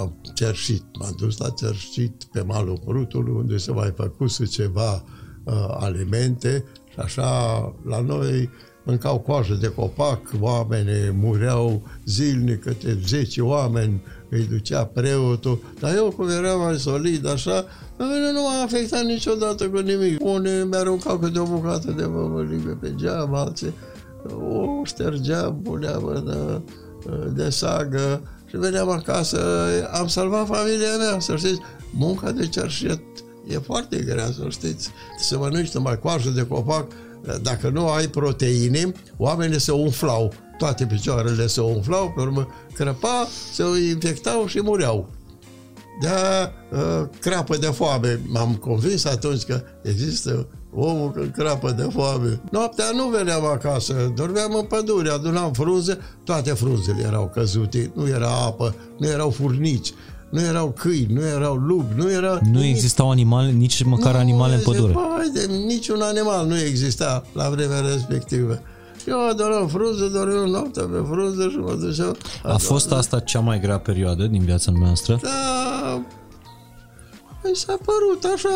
am cerșit, m-am dus la cerșit pe malul Prutului, unde se mai făcuse ceva uh, alimente și așa la noi mâncau coajă de copac, oamenii mureau zilnic, câte 10 oameni îi ducea preotul, dar eu cum eram mai solid așa, nu m-a afectat niciodată cu nimic. Unii mi-aruncau câte o bucată de mămăligă pe geam, alții o ștergeam, puneam în, de sagă și veneam acasă. Am salvat familia mea, să știți. Munca de cerșet e foarte grea, să știți. Să mănânci numai coajă de copac, dacă nu ai proteine, oamenii se umflau. Toate picioarele se umflau, pe urmă crăpa, se infectau și mureau. de uh, crapă de foame. M-am convins atunci că există omul când crapă de foame. Noaptea nu veneam acasă, dormeam în pădure, adunam frunze, toate frunzele erau căzute, nu era apă, nu erau furnici, nu erau câini, nu erau lupi, nu era... Nu existau animale, nici măcar nu, animale în pădure. Haide, niciun animal nu exista la vremea respectivă. Eu adoram frunze, dormeam noaptea pe frunze și mă duceam... A fost asta cea mai grea perioadă din viața noastră? Da, mi s-a părut așa,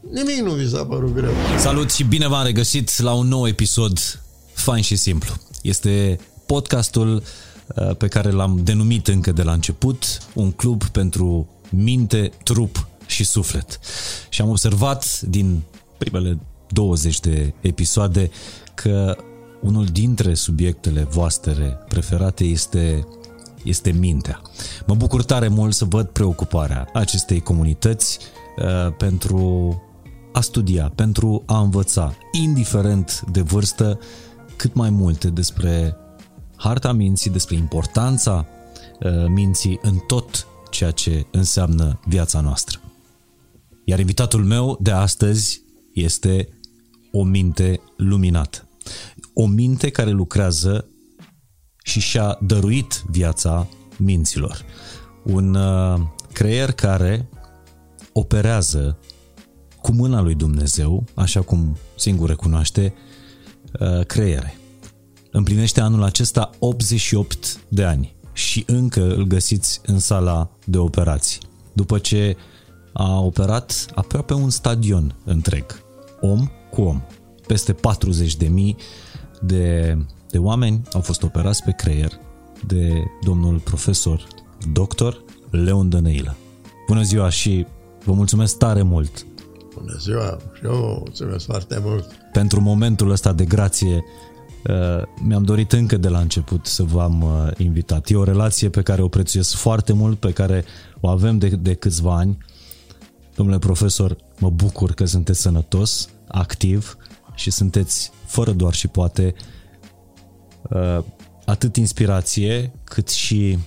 nimic nu mi s-a părut greu. Salut și bine v-am regăsit la un nou episod fain și simplu. Este podcastul uh, pe care l-am denumit încă de la început, un club pentru minte, trup și suflet. Și am observat din primele 20 de episoade că unul dintre subiectele voastre preferate este este mintea. Mă bucur tare mult să văd preocuparea acestei comunități uh, pentru a studia, pentru a învăța, indiferent de vârstă, cât mai multe despre harta minții, despre importanța uh, minții în tot ceea ce înseamnă viața noastră. Iar invitatul meu de astăzi este o minte luminată. O minte care lucrează și și-a dăruit viața minților. Un uh, creier care operează cu mâna lui Dumnezeu, așa cum singur recunoaște, uh, creiere. Împlinește anul acesta 88 de ani și încă îl găsiți în sala de operații. După ce a operat aproape un stadion întreg, om cu om. Peste 40.000 de de oameni au fost operați pe creier de domnul profesor doctor Leon Dăneilă. Bună ziua și vă mulțumesc tare mult! Bună ziua și eu mulțumesc foarte mult! Pentru momentul ăsta de grație uh, mi-am dorit încă de la început să vă am uh, invitat. E o relație pe care o prețuiesc foarte mult, pe care o avem de, de câțiva ani. Domnule profesor, mă bucur că sunteți sănătos, activ și sunteți, fără doar și poate, Uh, atât inspirație cât și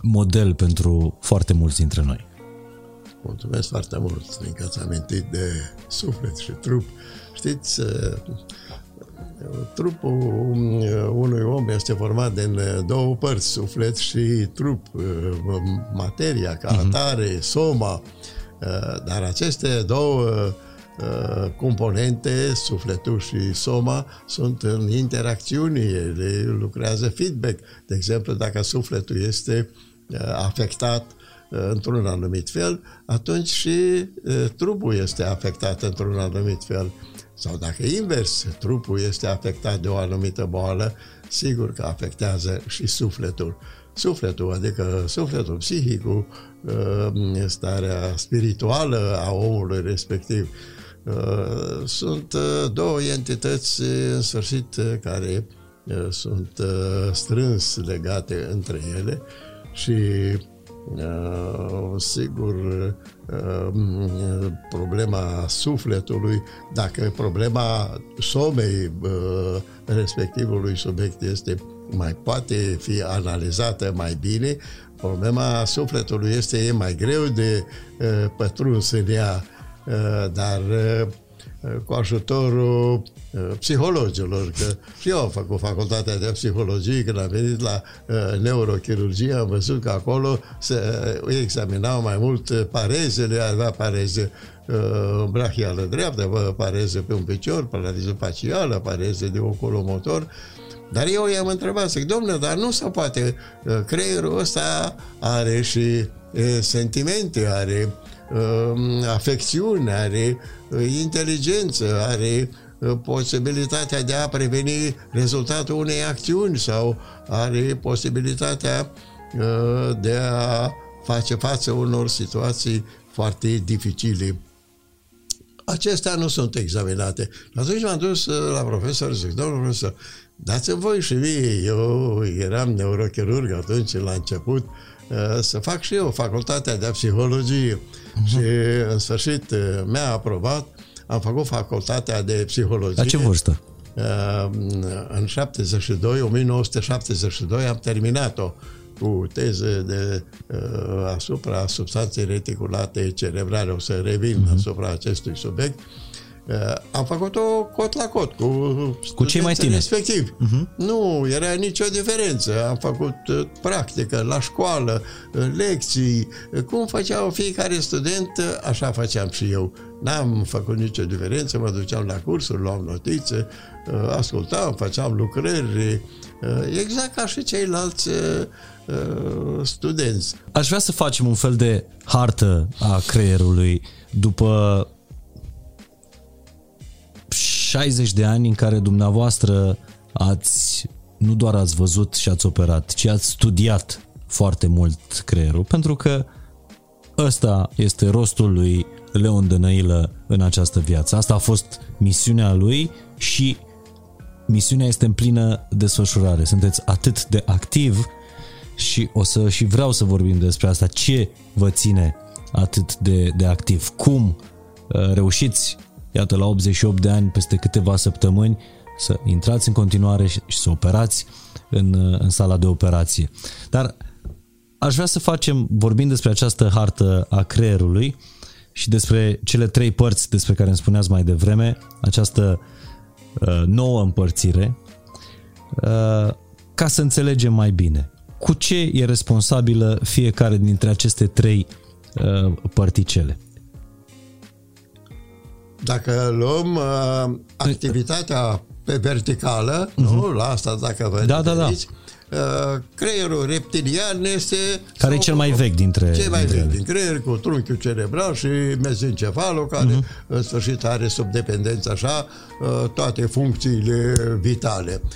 model pentru foarte mulți dintre noi. Mulțumesc foarte mult, fiindcă ați amintit de suflet și trup. Știți, uh, trupul unui om este format din două părți, suflet și trup, uh, materia ca mhm. atare, soma, dar aceste două Uh, componente, sufletul și soma, sunt în interacțiune, ele lucrează feedback. De exemplu, dacă sufletul este uh, afectat uh, într-un anumit fel, atunci și trupul este afectat într-un anumit fel. Sau dacă invers, trupul este afectat de o anumită boală, sigur că afectează și sufletul. Sufletul, adică sufletul, psihicul, starea spirituală a omului respectiv. Uh, sunt uh, două entități în sfârșit care uh, sunt strâns legate între ele și sigur problema sufletului, dacă problema somei respectivului subiect este mai poate fi analizată mai bine, problema sufletului este mai greu de pătruns în ea Eh, dar eh, cu ajutorul eh, psihologilor, că și eu am făcut facultatea de psihologie, când am venit la neurochirurgie, am văzut că acolo se examinau mai mult parezele, avea pareze brachială dreaptă, pareze pe un picior, paraliză facială, pareze de oculomotor, Dar eu i-am întrebat, zic, domnule, dar nu se poate, uh, creierul ăsta are și e, sentimente, are uh, afecțiune, are uh, inteligență, are uh, posibilitatea de a preveni rezultatul unei acțiuni sau are posibilitatea uh, de a face față unor situații foarte dificile. Acestea nu sunt examinate. Atunci m-am dus uh, la profesor și zic, domnul profesor, dați-mi voi și mie, eu eram neurochirurg atunci la început, uh, să fac și eu facultatea de psihologie. Uh-huh. Și în sfârșit uh, mi-a aprobat, am făcut facultatea de psihologie. La ce vârstă? În 72, 1972 am terminat-o cu teze de, uh, asupra substanței reticulate cerebrale. O să revin uh-huh. asupra acestui subiect. Uh, am făcut-o cot la cot cu, cu cei mai tineri. Respectiv. Uh-huh. Nu era nicio diferență. Am făcut uh, practică la școală, uh, lecții. Cum făceau fiecare student, uh, așa făceam și eu. N-am făcut nicio diferență, mă duceam la cursuri, luam notițe, uh, ascultam, făceam lucrări, uh, exact ca și ceilalți uh, Uh, studenți. Aș vrea să facem un fel de hartă a creierului după 60 de ani în care dumneavoastră ați nu doar ați văzut și ați operat, ci ați studiat foarte mult creierul, pentru că ăsta este rostul lui Leon Dănăilă în această viață. Asta a fost misiunea lui și misiunea este în plină desfășurare. Sunteți atât de activ și o să și vreau să vorbim despre asta. Ce vă ține atât de, de activ? Cum uh, reușiți, iată, la 88 de ani, peste câteva săptămâni, să intrați în continuare și, și să operați în, uh, în sala de operație. Dar aș vrea să facem, vorbind despre această hartă a creierului și despre cele trei părți despre care îmi spuneați mai devreme, această uh, nouă împărțire, uh, ca să înțelegem mai bine cu ce e responsabilă fiecare dintre aceste trei uh, particele? Dacă luăm uh, activitatea pe verticală, uh-huh. nu? La asta dacă vă da, da, da. Uh, creierul reptilian este... Care e cel mai vechi dintre Cel mai dintre vechi din creier, cu trunchiul cerebral și mezencefalul, care uh-huh. în sfârșit are sub dependență așa uh, toate funcțiile vitale. Uh,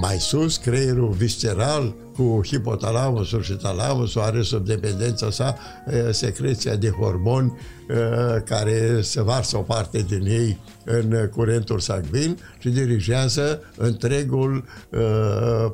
mai sus, creierul visceral cu hipotalamusul și talamusul are sub dependența sa uh, secreția de hormoni uh, care se varsă o parte din ei în curentul sanguin și dirigează întregul uh,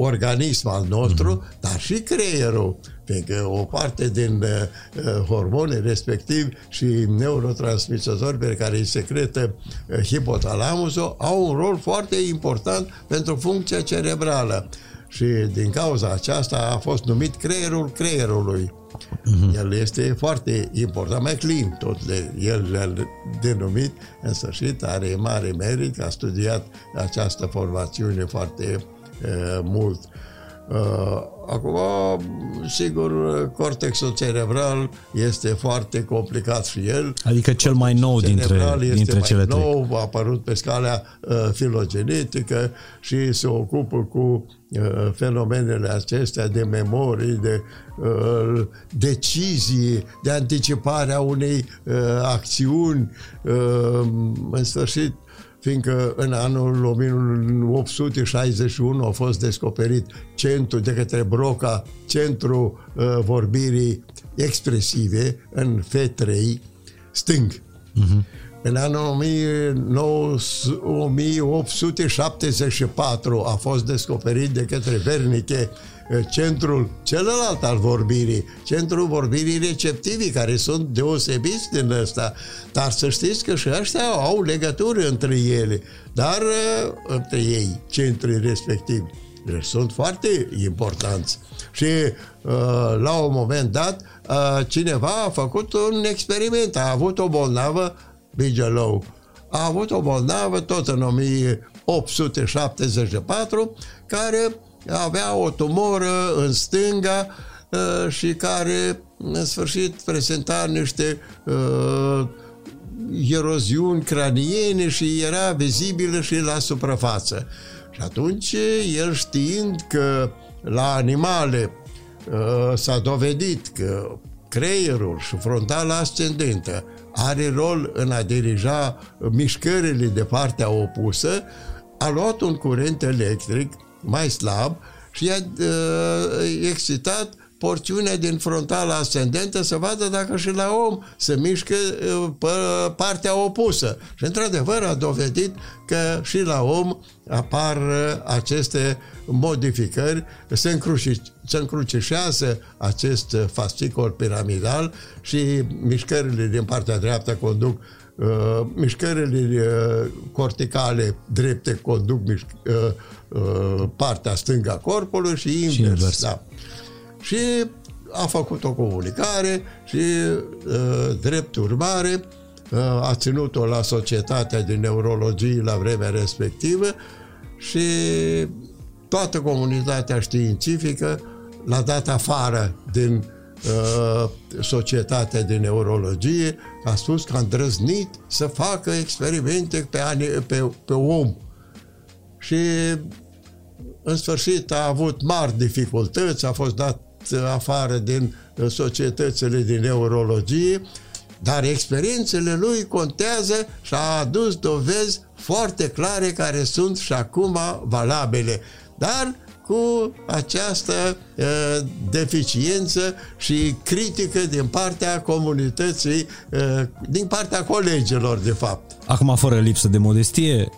organism al nostru, mm-hmm. dar și creierul, fiindcă o parte din uh, hormoni, respectiv și neurotransmisători pe care îi secretă uh, hipotalamusul, au un rol foarte important pentru funcția cerebrală. Și din cauza aceasta a fost numit creierul creierului. Mm-hmm. El este foarte important, mai clean tot de el l-a denumit, în sfârșit are mare merit că a studiat această formațiune foarte uh, mult. Uh, acum, sigur, cortexul cerebral este foarte complicat și el. Adică cel mai nou dintre, dintre mai cele nou, trei. a apărut pe scala uh, filogenetică și se ocupă cu uh, fenomenele acestea de memorii, de uh, decizii, de anticiparea unei uh, acțiuni, uh, în sfârșit, fiindcă în anul 1861 a fost descoperit centru de către Broca, centru uh, vorbirii expresive în F3 stâng. Uh-huh. În anul 1874 a fost descoperit de către Wernicke centrul celălalt al vorbirii, centrul vorbirii receptivii, care sunt deosebiți din ăsta. Dar să știți că și ăștia au legături între ele, dar uh, între ei, centrii respectivi. Deci sunt foarte importanți. Și uh, la un moment dat, uh, cineva a făcut un experiment, a avut o bolnavă, Bigelow, a avut o bolnavă tot în 1874, care avea o tumoră în stânga uh, și care în sfârșit prezenta niște uh, eroziuni craniene și era vizibilă și la suprafață. Și atunci el știind că la animale uh, s-a dovedit că creierul și frontala ascendentă are rol în a dirija mișcările de partea opusă, a luat un curent electric mai slab și a uh, excitat porțiunea din frontala ascendentă să vadă dacă și la om se mișcă uh, pe partea opusă. Și într-adevăr a dovedit că și la om apar uh, aceste modificări, se, încruci, se încrucișează acest fascicol piramidal și mișcările din partea dreaptă conduc Uh, mișcările uh, corticale drepte conduc mișc- uh, uh, partea stângă a corpului și invers. Și, invers. Da. și a făcut o comunicare și uh, drept urmare uh, a ținut-o la Societatea de Neurologie la vremea respectivă și toată comunitatea științifică l-a dat afară din uh, Societatea de Neurologie, a spus că a îndrăznit să facă experimente pe, pe, pe om. Și în sfârșit a avut mari dificultăți, a fost dat afară din societățile de neurologie, dar experiențele lui contează și a adus dovezi foarte clare care sunt și acum valabile. Dar cu această uh, deficiență și critică din partea comunității, uh, din partea colegilor, de fapt. Acum, fără lipsă de modestie,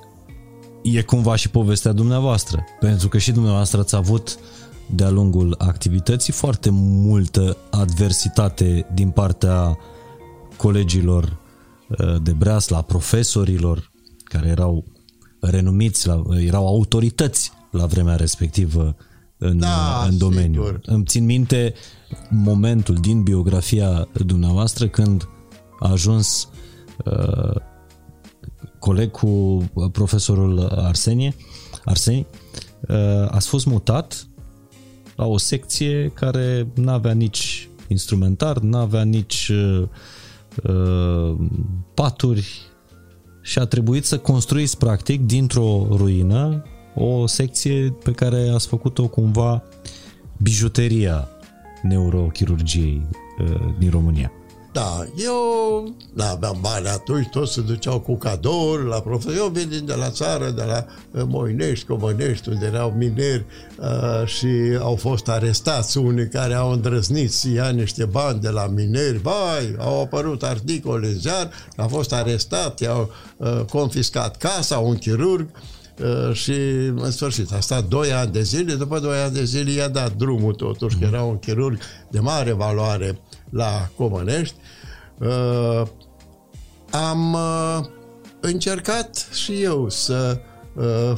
e cumva și povestea dumneavoastră, pentru că și dumneavoastră ați avut de-a lungul activității foarte multă adversitate din partea colegilor de breasla, profesorilor care erau renumiți, erau autorități la vremea respectivă în, da, în domeniu. Sigur. Îmi țin minte momentul din biografia dumneavoastră când a ajuns uh, coleg cu profesorul Arsenie, Arseni, uh, ați fost mutat la o secție care nu avea nici instrumentar, nu avea nici uh, uh, paturi și a trebuit să construiți practic dintr-o ruină o secție pe care ați făcut-o cumva bijuteria neurochirurgiei uh, din România. Da, eu nu aveam bani atunci, toți se duceau cu cadouri la profesor. Eu vin de la țară, de la uh, Moinești, Comănești, unde erau mineri uh, și au fost arestați unii care au îndrăznit să ia niște bani de la mineri. Vai, au apărut articole în ziar, a fost arestat, i-au uh, confiscat casa, un chirurg. Uh, Uh, și în sfârșit a stat 2 ani de zile, după 2 ani de zile i-a dat drumul totuși, că era un chirurg de mare valoare la Comănești. Uh, am uh, încercat și eu să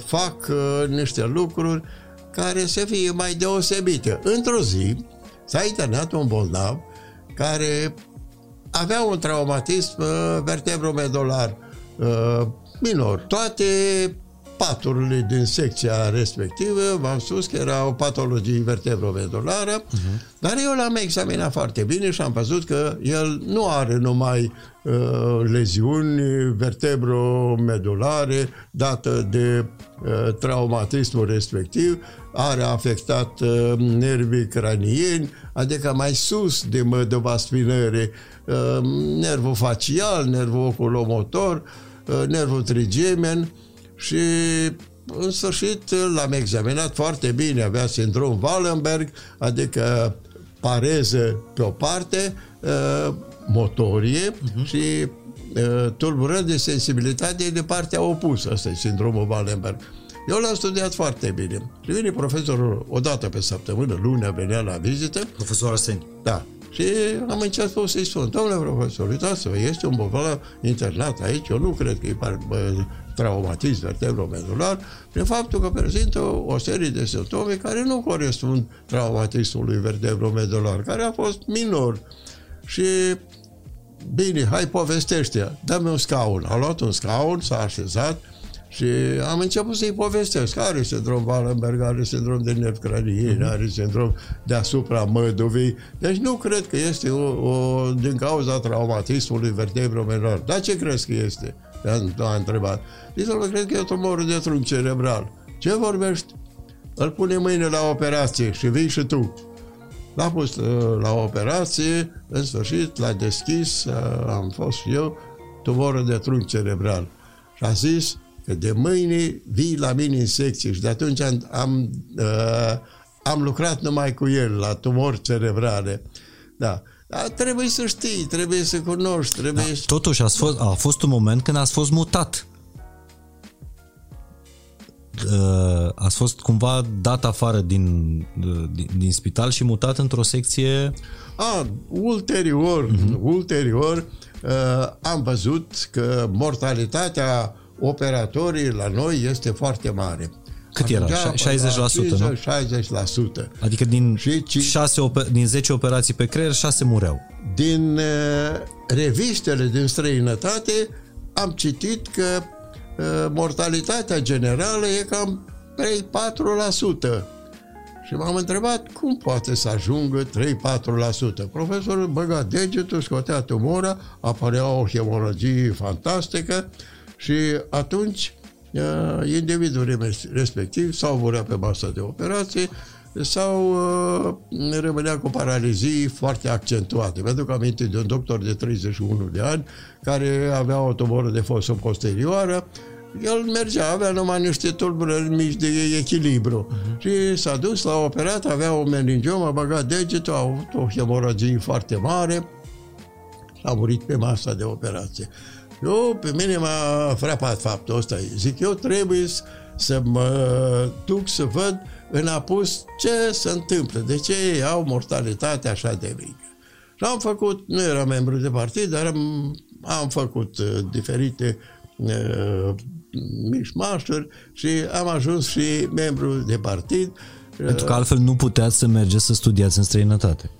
fac niște lucruri care să fie mai deosebite. Într-o zi s-a internat un bolnav care avea un traumatism vertebromedular minor. Toate paturile din secția respectivă, v-am spus că era o patologie vertebromedulară, uh-huh. dar eu l-am examinat foarte bine și am văzut că el nu are numai uh, leziuni vertebromedulare dată de uh, traumatismul respectiv, are afectat uh, nervii cranieni, adică mai sus de mădăva spinării, uh, nervul facial, nervul oculomotor, uh, nervul trigemen, și în sfârșit l-am examinat foarte bine, avea sindrom Wallenberg, adică pareză pe o parte, uh, motorie uh-huh. și uh, tulburări de sensibilitate de partea opusă. Asta e sindromul Wallenberg. Eu l-am studiat foarte bine. Și vine profesorul o dată pe săptămână, lunea venea la vizită. Profesor Arseni. Da. Și am început să-i spun, domnule profesor, uitați-vă, este un bolnav internat aici, eu nu cred că e traumatism vertebromedular, prin faptul că prezintă o serie de simptome care nu corespund traumatismului vertebromedular, care a fost minor. Și bine, hai povestește, dă-mi un scaun. A luat un scaun, s-a așezat Și am început să-i povestesc. Are sindrom Wallenberg, are sindrom de nerv cranian, mm-hmm. are sindrom deasupra măduvii. Deci nu cred că este o, o din cauza traumatismului vertebromenor. Dar ce crezi că este? A întrebat. Zice, cred că e o tumoră de trunchi cerebral. Ce vorbești? Îl pune mâine la operație și vii și tu. L-a pus uh, la operație, în sfârșit l-a deschis, uh, am fost și eu, tumoră de trunchi cerebral. Și a zis că de mâine vii la mine în secție și de atunci am, am, uh, am lucrat numai cu el la tumori cerebrale. Da. Dar trebuie să știi, trebuie să cunoști, trebuie da, să... Totuși a fost, a fost un moment când ați fost mutat. Uh, ați fost cumva dat afară din, uh, din, din spital și mutat într-o secție... A, ulterior, uh-huh. ulterior uh, am văzut că mortalitatea operatorii la noi este foarte mare. Cât era? 60%, nu? 60%. Adică din, și, 6, din 10 operații pe creier, 6 mureau. Din uh, revistele din străinătate am citit că uh, mortalitatea generală e cam 3-4%. Și m-am întrebat cum poate să ajungă 3-4%. Profesorul băga degetul, scotea tumora, apărea o hemoragie fantastică și atunci uh, individul respectiv sau murea pe masa de operație sau uh, rămânea cu paralizii foarte accentuate. Mi-aduc aminte de un doctor de 31 de ani care avea o tumoră de fosă posterioară el mergea, avea numai niște tulburări mici de echilibru. Uh-huh. Și s-a dus la operat, avea o meningiomă, a băgat degetul, a avut o hemoragie foarte mare, a murit pe masa de operație. Eu, pe mine m-a frapat faptul ăsta. Zic, eu trebuie să mă duc să văd în apus ce se întâmplă, de ce ei au mortalitate așa de mică. Și am făcut, nu eram membru de partid, dar am, am făcut uh, diferite uh, mișmașuri și am ajuns și membru de partid. Pentru că altfel nu puteați să mergeți să studiați în străinătate.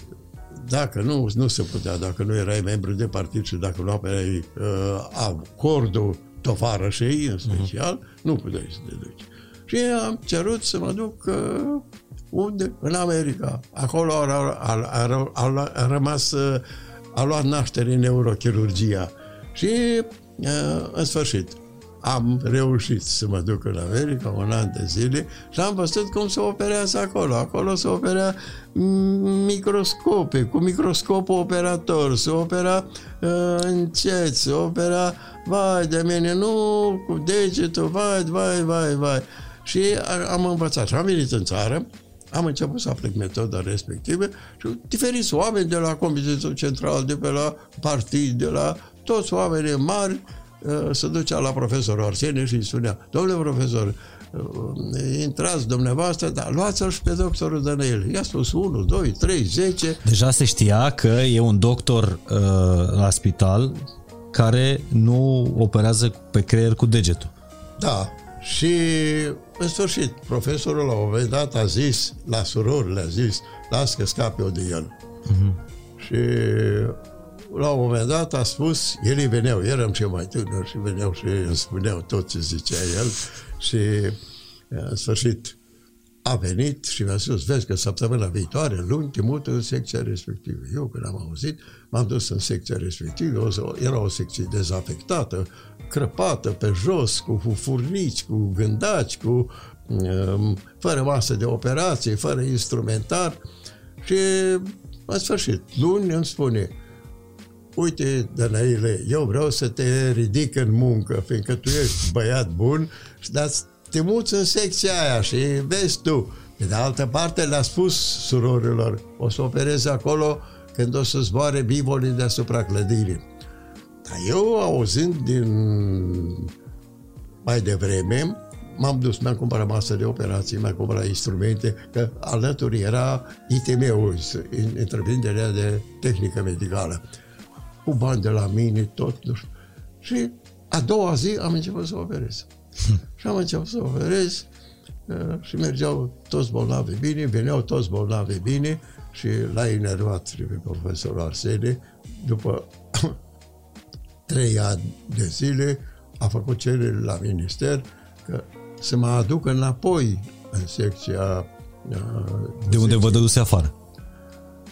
Dacă nu, nu se putea, dacă nu erai membru de partid și dacă nu aveai uh, acordul tovarășei, în special, uh-huh. nu puteai să te duci. Și am cerut să mă duc uh, unde? În America. Acolo a, a, a, a, a rămas, uh, a luat naștere neurochirurgia. Și uh, în sfârșit, am reușit să mă duc în America un an de zile și am văzut cum se operează acolo. Acolo se opera microscope, cu microscopul operator, se opera uh, încet, se opera, vai de mine, nu cu degetul, vai, vai, vai, vai. Și am învățat și am venit în țară, am început să aplic metoda respectivă și diferiți oameni de la Comitetul Central, de pe la partid, de la toți oamenii mari, Uh, se ducea la profesorul Arsenie și îi spunea, domnule profesor, uh, intrați dumneavoastră, dar luați-l și pe doctorul Daniel. I-a spus 1, 2, 3, 10. Deja se știa că e un doctor uh, la spital care nu operează pe creier cu degetul. Da. Și în sfârșit, profesorul la un moment dat a zis, la surori le-a zis, las că scape o de el. Uh-huh. Și la un moment dat a spus, ei veneau, eram cei mai tânăr și veneau și îmi spuneau tot ce zicea el și în sfârșit a venit și mi-a spus, vezi că săptămâna viitoare, luni, te mută în secția respectivă. Eu, când am auzit, m-am dus în secția respectivă, era o secție dezafectată, crăpată, pe jos, cu furnici, cu gândaci, cu um, fără masă de operație, fără instrumentar și în sfârșit, luni îmi spune, uite, Danaile, eu vreau să te ridic în muncă, fiindcă tu ești băiat bun, dar te muți în secția aia și vezi tu. Pe de altă parte, le-a spus surorilor, o să opereze acolo când o să zboare bivolii deasupra clădirii. Dar eu, auzind din mai devreme, m-am dus, mi-am cumpărat masă de operații, mi-am cumpărat instrumente, că alături era ITM-ul, întreprinderea de tehnică medicală cu bani de la mine, tot, nu știu. Și a doua zi am început să operez. și am început să operez uh, și mergeau toți bolnavi bine, veneau toți bolnavi bine și l-a enervat pe profesorul Arsene. După trei ani de zile a făcut cerere la minister că să mă aduc înapoi în secția... uh, De unde vă dăduse afară.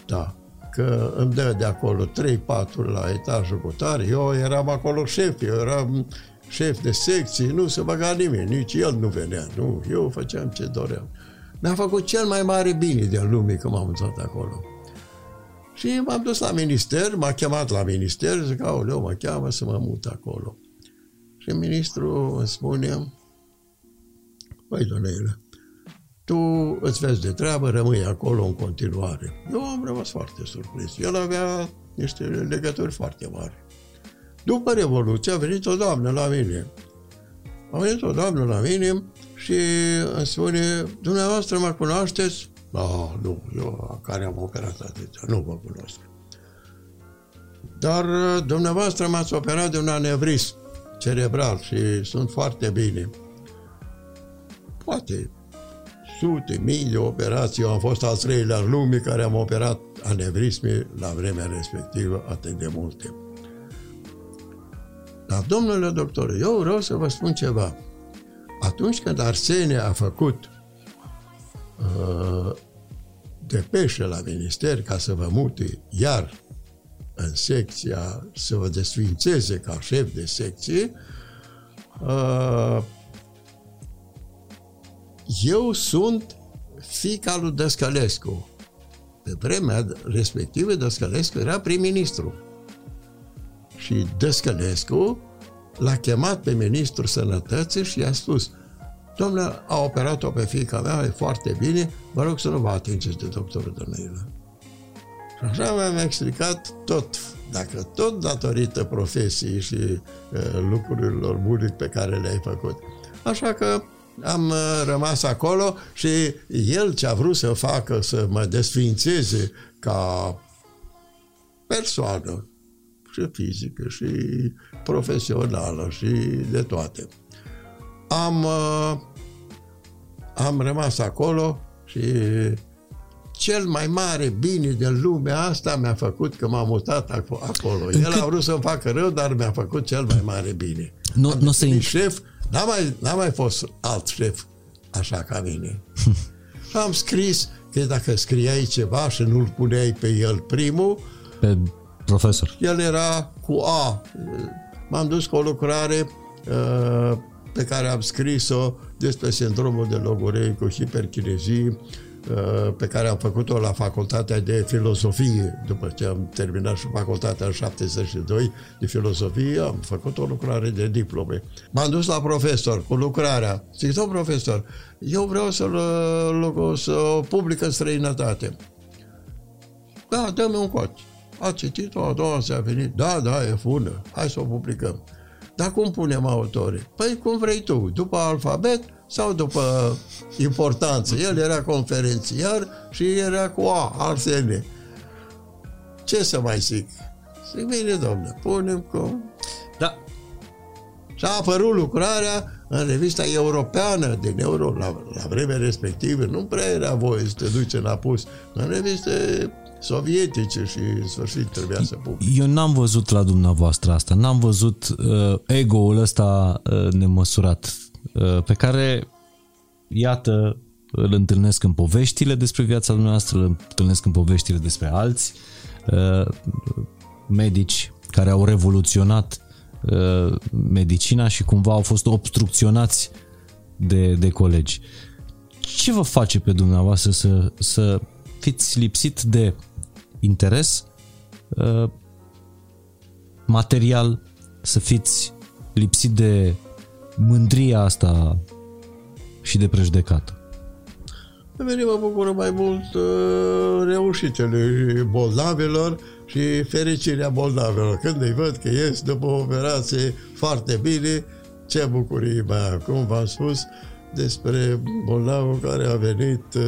Da. Că îmi dă de acolo 3 paturi la etajul cu tare. Eu eram acolo șef, eu eram șef de secție, nu se băga nimeni, nici el nu venea, nu, eu făceam ce doream. Mi-a făcut cel mai mare bine din lume că m-am mutat acolo. Și m-am dus la minister, m-a chemat la minister, zic, aoleu, mă cheamă să mă mut acolo. Și ministrul îmi spune, Păi, domnule, tu îți vezi de treabă, rămâi acolo în continuare. Eu am rămas foarte surprins. El avea niște legături foarte mari. După Revoluție a venit o doamnă la mine. A venit o doamnă la mine și îmi spune, dumneavoastră mă cunoașteți? No, nu, eu care am operat atâția, nu vă cunosc. Dar dumneavoastră m-ați operat de un anevrism cerebral și sunt foarte bine. Poate sute, mii de operații. Eu am fost al treilea în lume care am operat anevrisme la vremea respectivă atât de multe. Dar, domnule doctor, eu vreau să vă spun ceva. Atunci când Arsene a făcut uh, depeșe la minister ca să vă mute iar în secția, să vă desfințeze ca șef de secție, uh, eu sunt fica lui Dăscălescu. Pe vremea respectivă, Dăscălescu era prim-ministru. Și Dăscălescu l-a chemat pe ministrul sănătății și i-a spus Domnule, a operat-o pe fica mea, e foarte bine, vă rog să nu vă atingeți de doctorul Dănăilă. Și așa mi-am explicat tot, dacă tot datorită profesiei și uh, lucrurilor bune pe care le-ai făcut. Așa că am uh, rămas acolo și el ce a vrut să facă, să mă desfințeze ca persoană, și fizică, și profesională, și de toate. Am, uh, am rămas acolo și cel mai mare bine din lumea asta mi-a făcut că m-am mutat acolo. El a vrut să-mi facă rău, dar mi-a făcut cel mai mare bine. Nu, nu se șef N-a mai, n-a mai fost alt șef așa ca mine. și am scris că dacă scriai ceva și nu-l puneai pe el primul, pe profesor. El era cu A. M-am dus cu o lucrare uh, pe care am scris-o despre sindromul de logorei cu hiperchinezie Uh, pe care am făcut-o la facultatea de filozofie, după ce am terminat și facultatea în 72 de filozofie, am făcut o lucrare de diplome. M-am dus la profesor cu lucrarea. Zic, domn profesor, eu vreau să, să o public în străinătate. Da, dă-mi un cod. A citit-o, a doua zi a venit, da, da, e bună, hai să o publicăm. Dar cum punem autorii? Păi cum vrei tu, după alfabet sau după importanță. El era conferențiar și era cu A, Arsene. Ce să mai zic? Zic, bine, domnule, punem cu... Da. Și a apărut lucrarea în revista europeană din euro, la, la vremea respectivă, nu prea era voie să te duci în apus, în reviste sovietice și în sfârșit trebuia să public. Eu n-am văzut la dumneavoastră asta, n-am văzut uh, ego-ul ăsta uh, nemăsurat Uh, pe care, iată, îl întâlnesc în poveștile despre viața dumneavoastră, îl întâlnesc în poveștile despre alți uh, medici care au revoluționat uh, medicina și cumva au fost obstrucționați de, de colegi. Ce vă face pe dumneavoastră să, să fiți lipsit de interes material, să fiți lipsit de mândria asta și de prejudecată? Pe mine mă bucură mai mult uh, reușitele bolnavilor și fericirea bolnavilor. Când îi văd că ies după o operație foarte bine, ce bucurie mai am. Cum v-am spus despre bolnavul care a venit uh,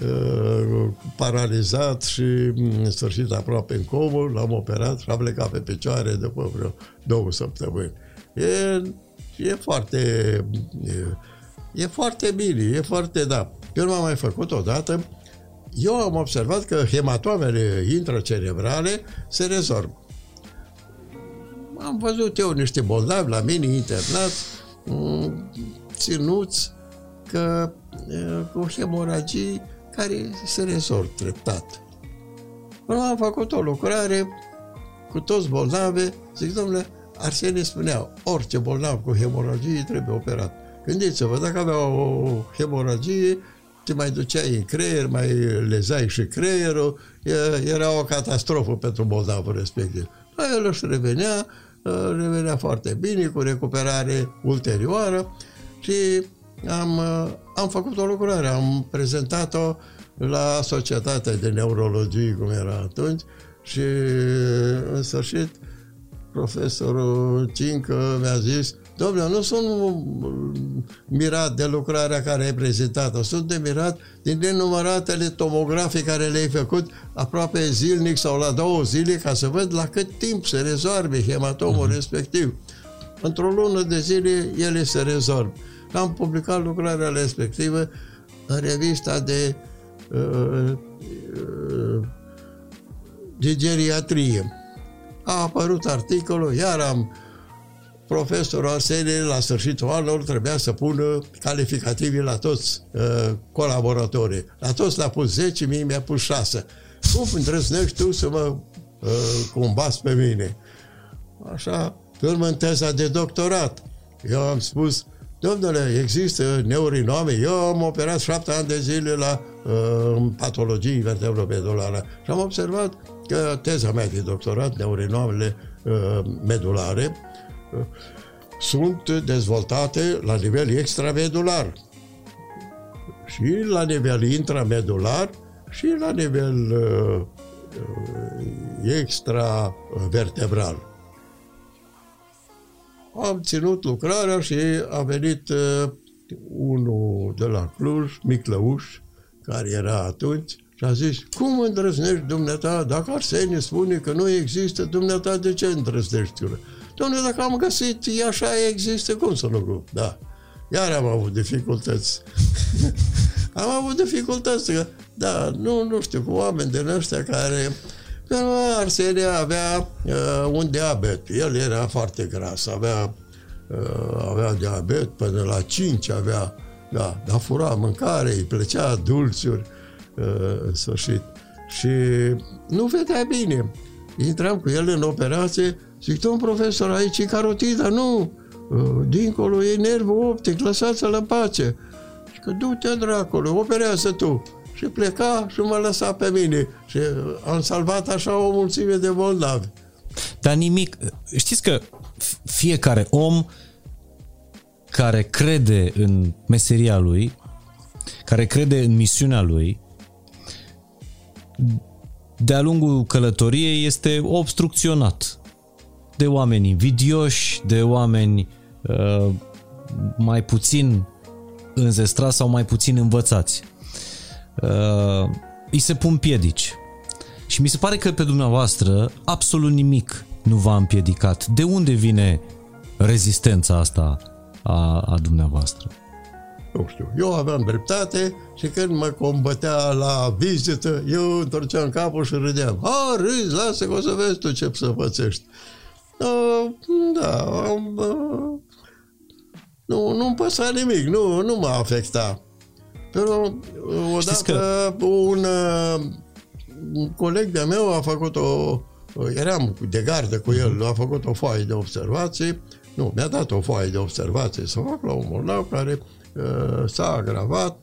uh paralizat și în sfârșit aproape în comă, l-am operat și am plecat pe picioare după vreo două săptămâni. E e foarte, e, e foarte bine, e foarte, da. Eu m-am mai făcut odată, eu am observat că hematomele intracerebrale se rezolvă. Am văzut eu niște bolnavi la mine internați, mm, obținuți că, cu hemoragii care se rezolv treptat. Până am făcut o lucrare cu toți bolnavi, zic, domnule, Arsenie spunea, orice bolnav cu hemoragie trebuie operat. Gândiți-vă, dacă avea o hemoragie, te mai duceai în creier, mai lezai și creierul, era o catastrofă pentru bolnavul respectiv. Dar el își revenea, revenea foarte bine, cu recuperare ulterioară și am, am făcut o lucrare, am prezentat-o la Societatea de Neurologie, cum era atunci, și în sfârșit profesorul Cincă mi-a zis Domnule, nu sunt mirat de lucrarea care ai prezentat-o, sunt de mirat din nenumăratele tomografii care le-ai făcut aproape zilnic sau la două zile ca să văd la cât timp se rezolve hematomul uh-huh. respectiv. Într-o lună de zile ele se rezolv. Am publicat lucrarea respectivă în revista de, uh, uh, de geriatrie. A apărut articolul, iar am profesorul Arsenie la sfârșitul anului trebuia să pună calificativii la toți uh, colaboratorii. La toți le-a pus 10, mie mi-a pus 6. Cum îndrăznești tu să mă uh, combați pe mine? Așa, pe urmă în teza de doctorat. Eu am spus, domnule, există neurinome. Eu am operat șapte ani de zile la uh, patologii vertebropedulare și am observat că teza mea de doctorat, neurinomele uh, medulare, sunt dezvoltate la nivel extramedular și la nivel intramedular și la nivel uh, extravertebral. Am ținut lucrarea și a venit uh, unul de la Cluj, Miclăuș, care era atunci, și a zis, cum îndrăznești dumneata? Dacă Arsenie spune că nu există, dumneata de ce îndrăznești? Domnule, dacă am găsit, e așa există, cum să nu grup? Da. Iar am avut dificultăți. am avut dificultăți, că, da, nu, nu știu, cu oameni din ăștia care... Arsenia avea uh, un diabet. El era foarte gras, avea, uh, avea diabet până la 5, avea, da, dar fura mâncare, îi plăcea dulciuri, uh, în sfârșit. Și nu vedea bine. Intram cu el în operație Zic, domn profesor, aici e carotida, nu, uh, dincolo e nervul optic, lăsați-l în pace. Și că du-te dracule, operează tu. Și pleca și mă lăsa pe mine. Și am salvat așa o mulțime de bolnavi. Dar nimic, știți că fiecare om care crede în meseria lui, care crede în misiunea lui, de-a lungul călătoriei este obstrucționat de oameni invidioși, de oameni uh, mai puțin înzestrați sau mai puțin învățați. Uh, îi se pun piedici. Și mi se pare că pe dumneavoastră absolut nimic nu v-a împiedicat. De unde vine rezistența asta a, a dumneavoastră? Nu știu, eu aveam dreptate și când mă combătea la vizită, eu întorceam capul și râdeam. A, râzi, lasă că o să vezi tu ce să pățești. Uh, da, uh, nu, nu-mi păsa nimic, nu, nu m-a afectat. Pero odată că... un, uh, un coleg de meu a făcut o, eram de gardă cu el, a făcut o foaie de observații, nu, mi-a dat o foaie de observație să fac la un bolnav care uh, s-a agravat,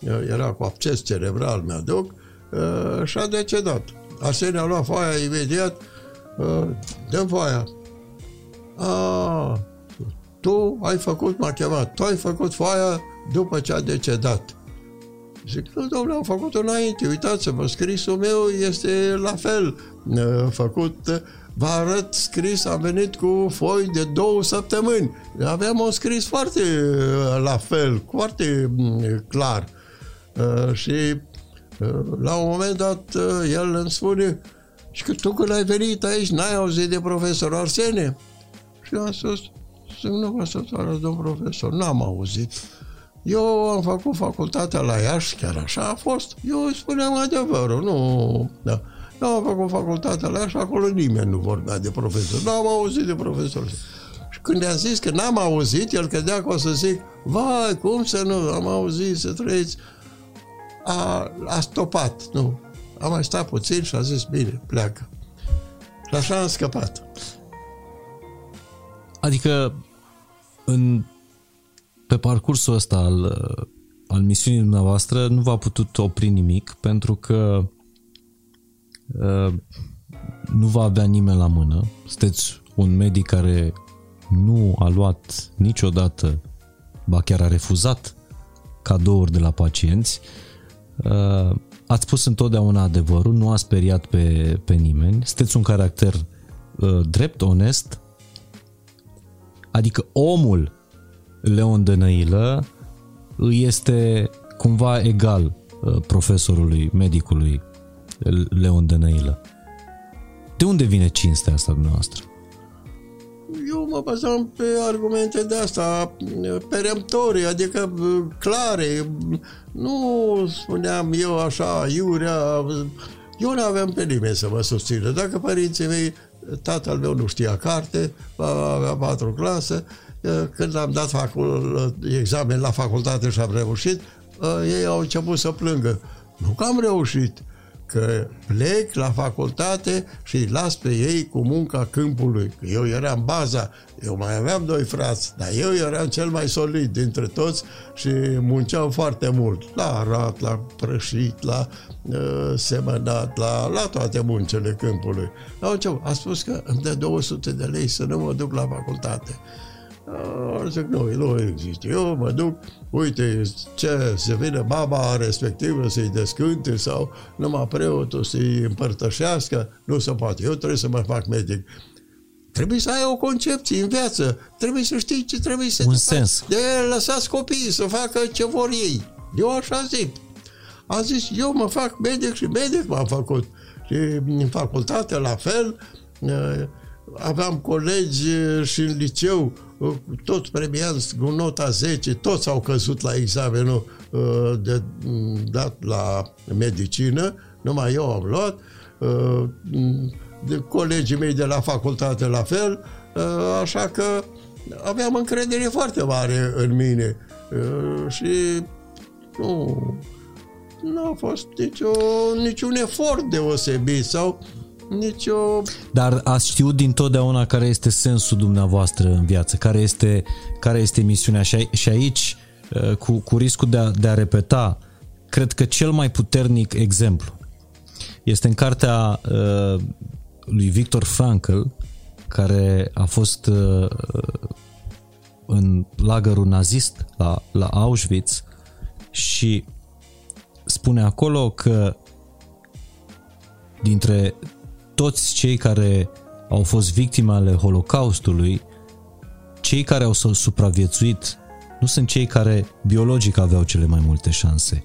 uh, era cu acces cerebral, mi-aduc, uh, și a decedat. Asemenea, a luat foaia imediat, uh, dăm foaia, a, tu ai făcut, m-a chemat, tu ai făcut foaia după ce a decedat. Zic, nu, domnule, am făcut înainte, uitați-vă, scrisul meu este la fel făcut, vă arăt scris, am venit cu foi de două săptămâni. Aveam un scris foarte la fel, foarte clar. Și la un moment dat el îmi spune, și că tu când ai venit aici, n-ai auzit de profesor Arsene? Și am spus, zic, nu vă să domn profesor, n-am auzit. Eu am făcut facultatea la Iași, chiar așa a fost. Eu îi spuneam adevărul, nu... Da. Eu am făcut facultatea la Iași, acolo nimeni nu vorbea de profesor. N-am auzit de profesor. Și când i-am zis că n-am auzit, el credea că o să zic, vai, cum să nu, am auzit, să trăiți. A, a stopat, nu. Am mai stat puțin și a zis, bine, pleacă. Și așa am scăpat. Adică, în, pe parcursul ăsta al, al misiunii dumneavoastră nu v-a putut opri nimic pentru că uh, nu va avea nimeni la mână. Sunteți un medic care nu a luat niciodată, ba chiar a refuzat cadouri de la pacienți. Uh, ați spus întotdeauna adevărul, nu a speriat pe, pe nimeni. Sunteți un caracter uh, drept, onest, adică omul Leon Dănăilă este cumva egal uh, profesorului, medicului Leon Dănăilă. De unde vine cinstea asta dumneavoastră? Eu mă bazam pe argumente de asta peremptorii, adică clare. Nu spuneam eu așa, iurea. Eu nu aveam pe nimeni să mă susțină. Dacă părinții mei, tatăl meu nu știa carte, avea patru clase, când am dat facul, examen la facultate și am reușit, ei au început să plângă. Nu că am reușit, că plec la facultate și îi las pe ei cu munca câmpului. Eu eram baza, eu mai aveam doi frați, dar eu eram cel mai solid dintre toți și munceam foarte mult. La arat, la prășit, la uh, semănat, la, la toate muncele câmpului. La a spus că îmi dă 200 de lei să nu mă duc la facultate. Uh, zic, nu, nu există. Eu mă duc, uite, ce se vine baba respectivă să-i descânte sau numai preotul să-i împărtășească, nu se poate. Eu trebuie să mă fac medic. Trebuie să ai o concepție în viață. Trebuie să știi ce trebuie să Un sens. De lăsați copiii să facă ce vor ei. Eu așa zic. Am zis, eu mă fac medic și medic m-am făcut. Și în facultate la fel, uh, aveam colegi și în liceu toți premianți cu nota 10, toți au căzut la examenul uh, de, mm, dat la medicină, numai eu am luat, uh, de colegii mei de la facultate la fel, uh, așa că aveam încredere foarte mare în mine și nu, nu a fost nicio, niciun efort deosebit sau nicio... Dar ați știut din totdeauna care este sensul dumneavoastră în viață, care este, care este misiunea. Și, și aici, uh, cu, cu riscul de a, de a repeta, cred că cel mai puternic exemplu este în cartea uh, lui Victor Frankl, care a fost uh, în lagărul nazist la, la Auschwitz și spune acolo că dintre toți cei care au fost victime ale Holocaustului, cei care au supraviețuit nu sunt cei care biologic aveau cele mai multe șanse.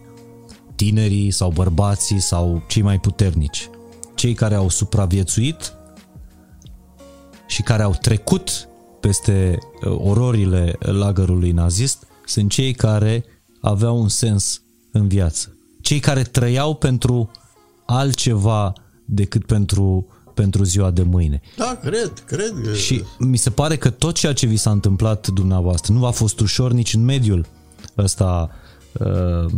Tinerii sau bărbații sau cei mai puternici. Cei care au supraviețuit și care au trecut peste uh, ororile lagărului nazist sunt cei care aveau un sens în viață. Cei care trăiau pentru altceva decât pentru, pentru ziua de mâine. Da, cred, cred. Și mi se pare că tot ceea ce vi s-a întâmplat dumneavoastră nu a fost ușor nici în mediul ăsta uh,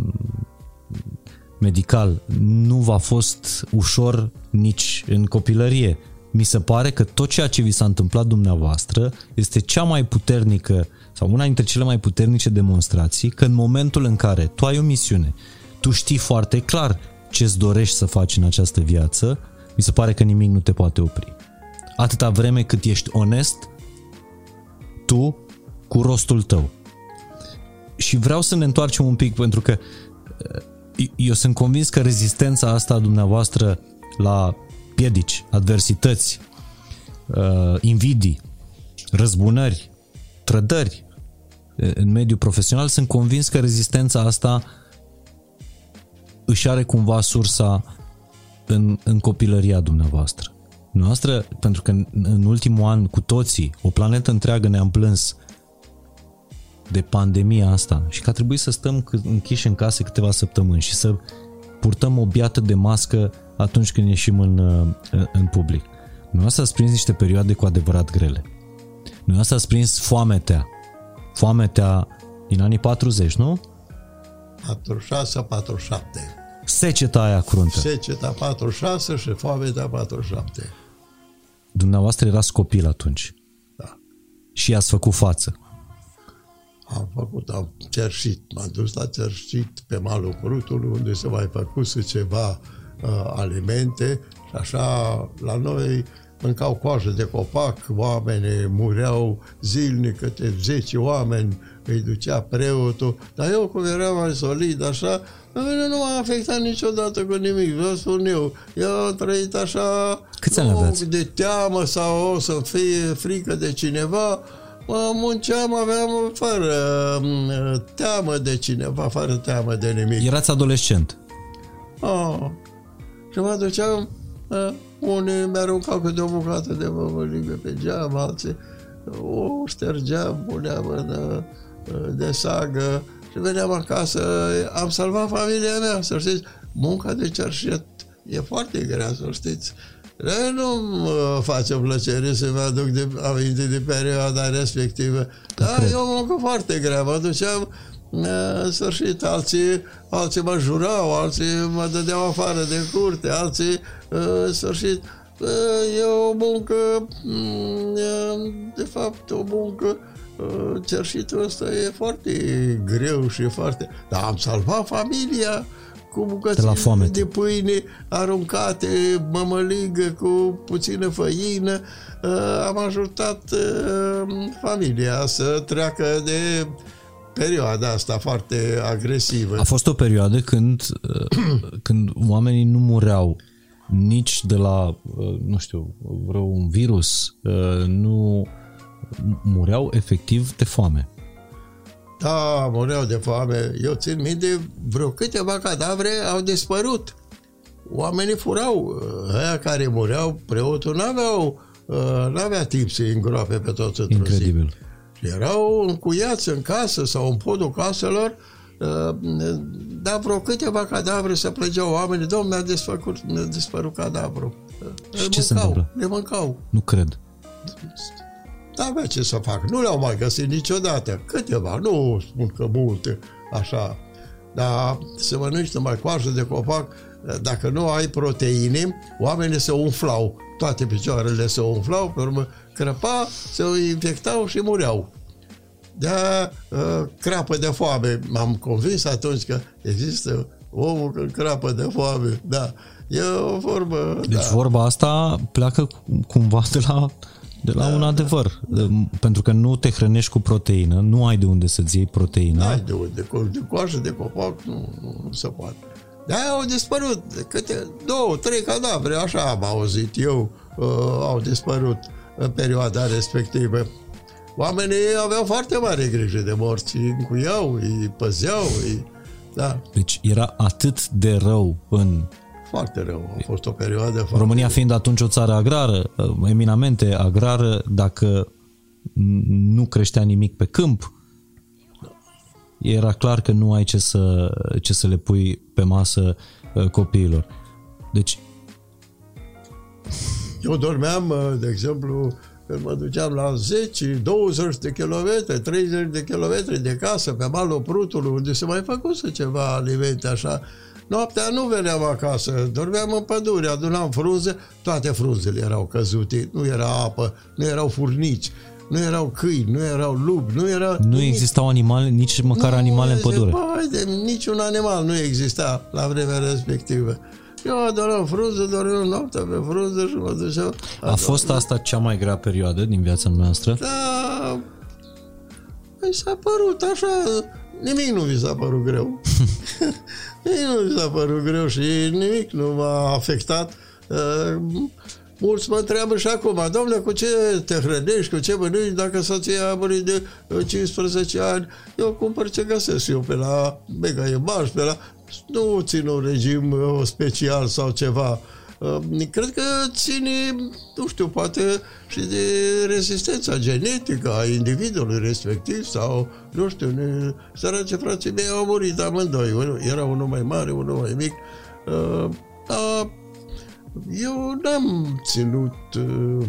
medical, nu v-a fost ușor nici în copilărie. Mi se pare că tot ceea ce vi s-a întâmplat dumneavoastră este cea mai puternică sau una dintre cele mai puternice demonstrații că în momentul în care tu ai o misiune, tu știi foarte clar ce-ți dorești să faci în această viață, mi se pare că nimic nu te poate opri. Atâta vreme cât ești onest, tu cu rostul tău. Și vreau să ne întoarcem un pic pentru că eh, eu sunt convins că rezistența asta a dumneavoastră la piedici, adversități, eh, invidii, răzbunări, trădări eh, în mediul profesional, sunt convins că rezistența asta își are cumva sursa în, în copilăria dumneavoastră. Noastră, pentru că în, în ultimul an cu toții, o planetă întreagă ne-am plâns de pandemia asta și că a trebuit să stăm închiși în case câteva săptămâni și să purtăm o biată de mască atunci când ieșim în, în public. Noastră ați prins niște perioade cu adevărat grele. Dumneavoastră ați prins foametea. Foametea din anii 40, nu? 46-47. Seceta aia cruntă. Seceta 46 și foametea 47. Dumneavoastră erați copil atunci. Da. Și i-ați făcut față. Am făcut, am cerșit, m-am dus la cerșit pe malul Prutului, unde se mai făcuse ceva uh, alimente și așa la noi mâncau coajă de copac, oamenii mureau zilnic, câte 10 oameni îi ducea preotul, dar eu cum eram mai solid așa, pe mine nu m-a afectat niciodată cu nimic, vă spun eu. Eu am trăit așa Câți ani aveați? de teamă sau o să fie frică de cineva, mă munceam, aveam fără mm, teamă de cineva, fără teamă de nimic. Erați adolescent. Oh. Și mă duceam, uh, unii mi-aruncau câte o bucată de mămăligă pe geam, alții o ștergeam, puneam în, uh, de sagă și veneam acasă. Am salvat familia mea, să știți. Munca de cerșet e foarte grea, să știți. Nu mă face plăcere să mă aduc de, aminte de perioada respectivă. Dar e o muncă foarte grea. Mă duceam în sfârșit, alții, alții mă jurau, alții mă dădeau afară de curte, alții, în sfârșit, e o muncă, de fapt, o muncă, cerșitul ăsta e foarte greu și foarte... Dar am salvat familia cu bucăți la foamete. de pâine aruncate, mămăligă cu puțină făină. Am ajutat familia să treacă de perioada asta foarte agresivă. A fost o perioadă când, când oamenii nu mureau nici de la, nu știu, vreo un virus, nu mureau efectiv de foame. Da, mureau de foame. Eu țin minte, vreo câteva cadavre au dispărut. Oamenii furau. Aia care mureau, preotul n-aveau, n-avea timp să îngroape pe toți într-o Incredibil. zi. Erau încuiați în casă sau în podul caselor, dar vreo câteva cadavre să plăgeau oamenii. Domnul mi-a dispărut, mi-a dispărut cadavru. Și Le ce se mâncau, întâmplă? Le mâncau. Nu cred. N-avea ce să fac. Nu le-au mai găsit niciodată. Câteva, nu spun că multe, așa. Dar să mănânci numai coajă de copac, dacă nu ai proteine, oamenii se umflau. Toate picioarele se umflau, pe urmă crăpa, se infectau și mureau. de uh, crapă de foame. M-am convins atunci că există omul când crapă de foame. Da, e o formă... Deci da. vorba asta pleacă cumva de la, de la Da, un da, adevăr. Pentru că nu te hrănești cu proteină, nu ai de unde să-ți iei proteină. N-ai de unde, cu- de coajă de copac nu, nu, nu se poate. de au dispărut câte două, trei cadavre, așa am auzit eu, uh, au dispărut în perioada respectivă. Oamenii aveau foarte mare grijă de morți, îi încuiau, îi păzeau, îi... Da, Deci era atât de rău în foarte rău. A fost o perioadă foarte... România fiind atunci o țară agrară, eminamente agrară, dacă nu creștea nimic pe câmp, era clar că nu ai ce să, ce să le pui pe masă uh, copiilor. Deci, Eu dormeam, uh, de exemplu, când mă duceam la 10, 20 de kilometri, 30 de kilometri de casă, pe malul Prutului, unde se mai făcuse ceva alimente așa, Noaptea nu veneam acasă, dormeam în pădure, adunam frunze, toate frunzele erau căzute, nu era apă, nu erau furnici, nu erau câini, nu erau lupi, nu era... nu nimic. existau animale, nici măcar Nu, animale în zice, pădure. Băi, de, niciun animal nu exista la vremea respectivă. Eu adoram frunze, dormeam noaptea pe frunze și mă duceam... A fost asta cea mai grea perioadă din viața noastră? Da, mi s-a părut așa, nimic nu mi s-a părut greu. nimic nu mi s-a părut greu și nimic nu m-a afectat. Uh, mulți mă întreabă și acum, domnule, cu ce te hrănești, cu ce mănânci, dacă soția a murit de uh, 15 ani, eu cumpăr ce găsesc eu pe la Mega Image, pe la... Nu țin un regim uh, special sau ceva. Uh, Cred că ține, nu știu, poate și de rezistența genetică a individului respectiv sau, nu știu, ne, săraci frații mei au murit amândoi. Unul- Era unul mai mare, unul mai mic. Uh, Dar eu n-am ținut uh,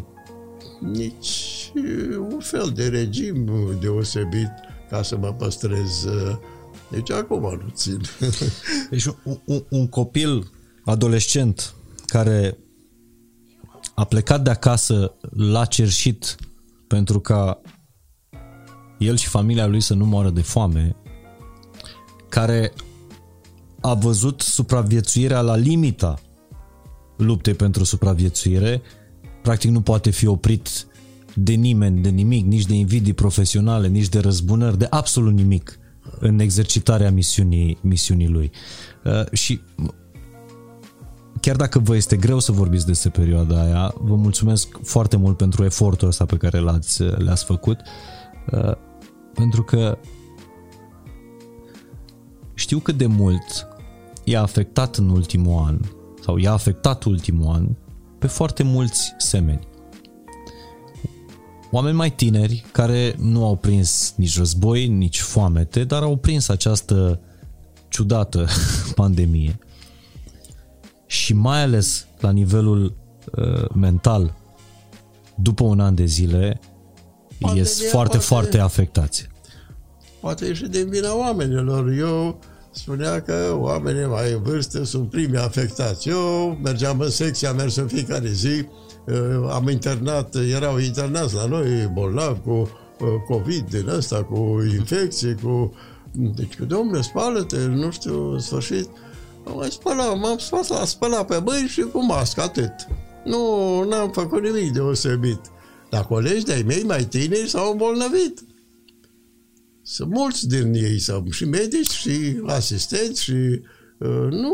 nici și un fel de regim deosebit ca să mă păstrez. Deci acum nu țin. Deci un, un, un copil adolescent care a plecat de acasă la cerșit pentru ca el și familia lui să nu moară de foame, care a văzut supraviețuirea la limita luptei pentru supraviețuire, practic nu poate fi oprit de nimeni, de nimic, nici de invidii profesionale, nici de răzbunări, de absolut nimic în exercitarea misiunii, misiunii lui. Uh, și chiar dacă vă este greu să vorbiți despre perioada aia, vă mulțumesc foarte mult pentru efortul ăsta pe care l-ați, le-ați făcut, uh, pentru că știu cât de mult i-a afectat în ultimul an, sau i-a afectat ultimul an, pe foarte mulți semeni. Oameni mai tineri care nu au prins nici război, nici foamete, dar au prins această ciudată pandemie. Și mai ales la nivelul uh, mental, după un an de zile, Pandemia ies foarte, poate, foarte afectați. Poate e și din vina oamenilor. Eu spunea că oamenii mai în vârstă sunt primii afectați. Eu mergeam în secție, am mers în fiecare zi, uh, am internat, erau internați la noi bolnavi cu uh, COVID din ăsta, cu infecții, cu... Deci, domnule, spală-te, nu știu, în sfârșit. Mai spălat, m-am spălat, spălat pe mâini și cu mască, atât. Nu, n-am făcut nimic deosebit. Dar colegi de-ai mei mai tineri s-au îmbolnăvit. Sunt mulți din ei, sau și medici, și asistenți, și uh, nu,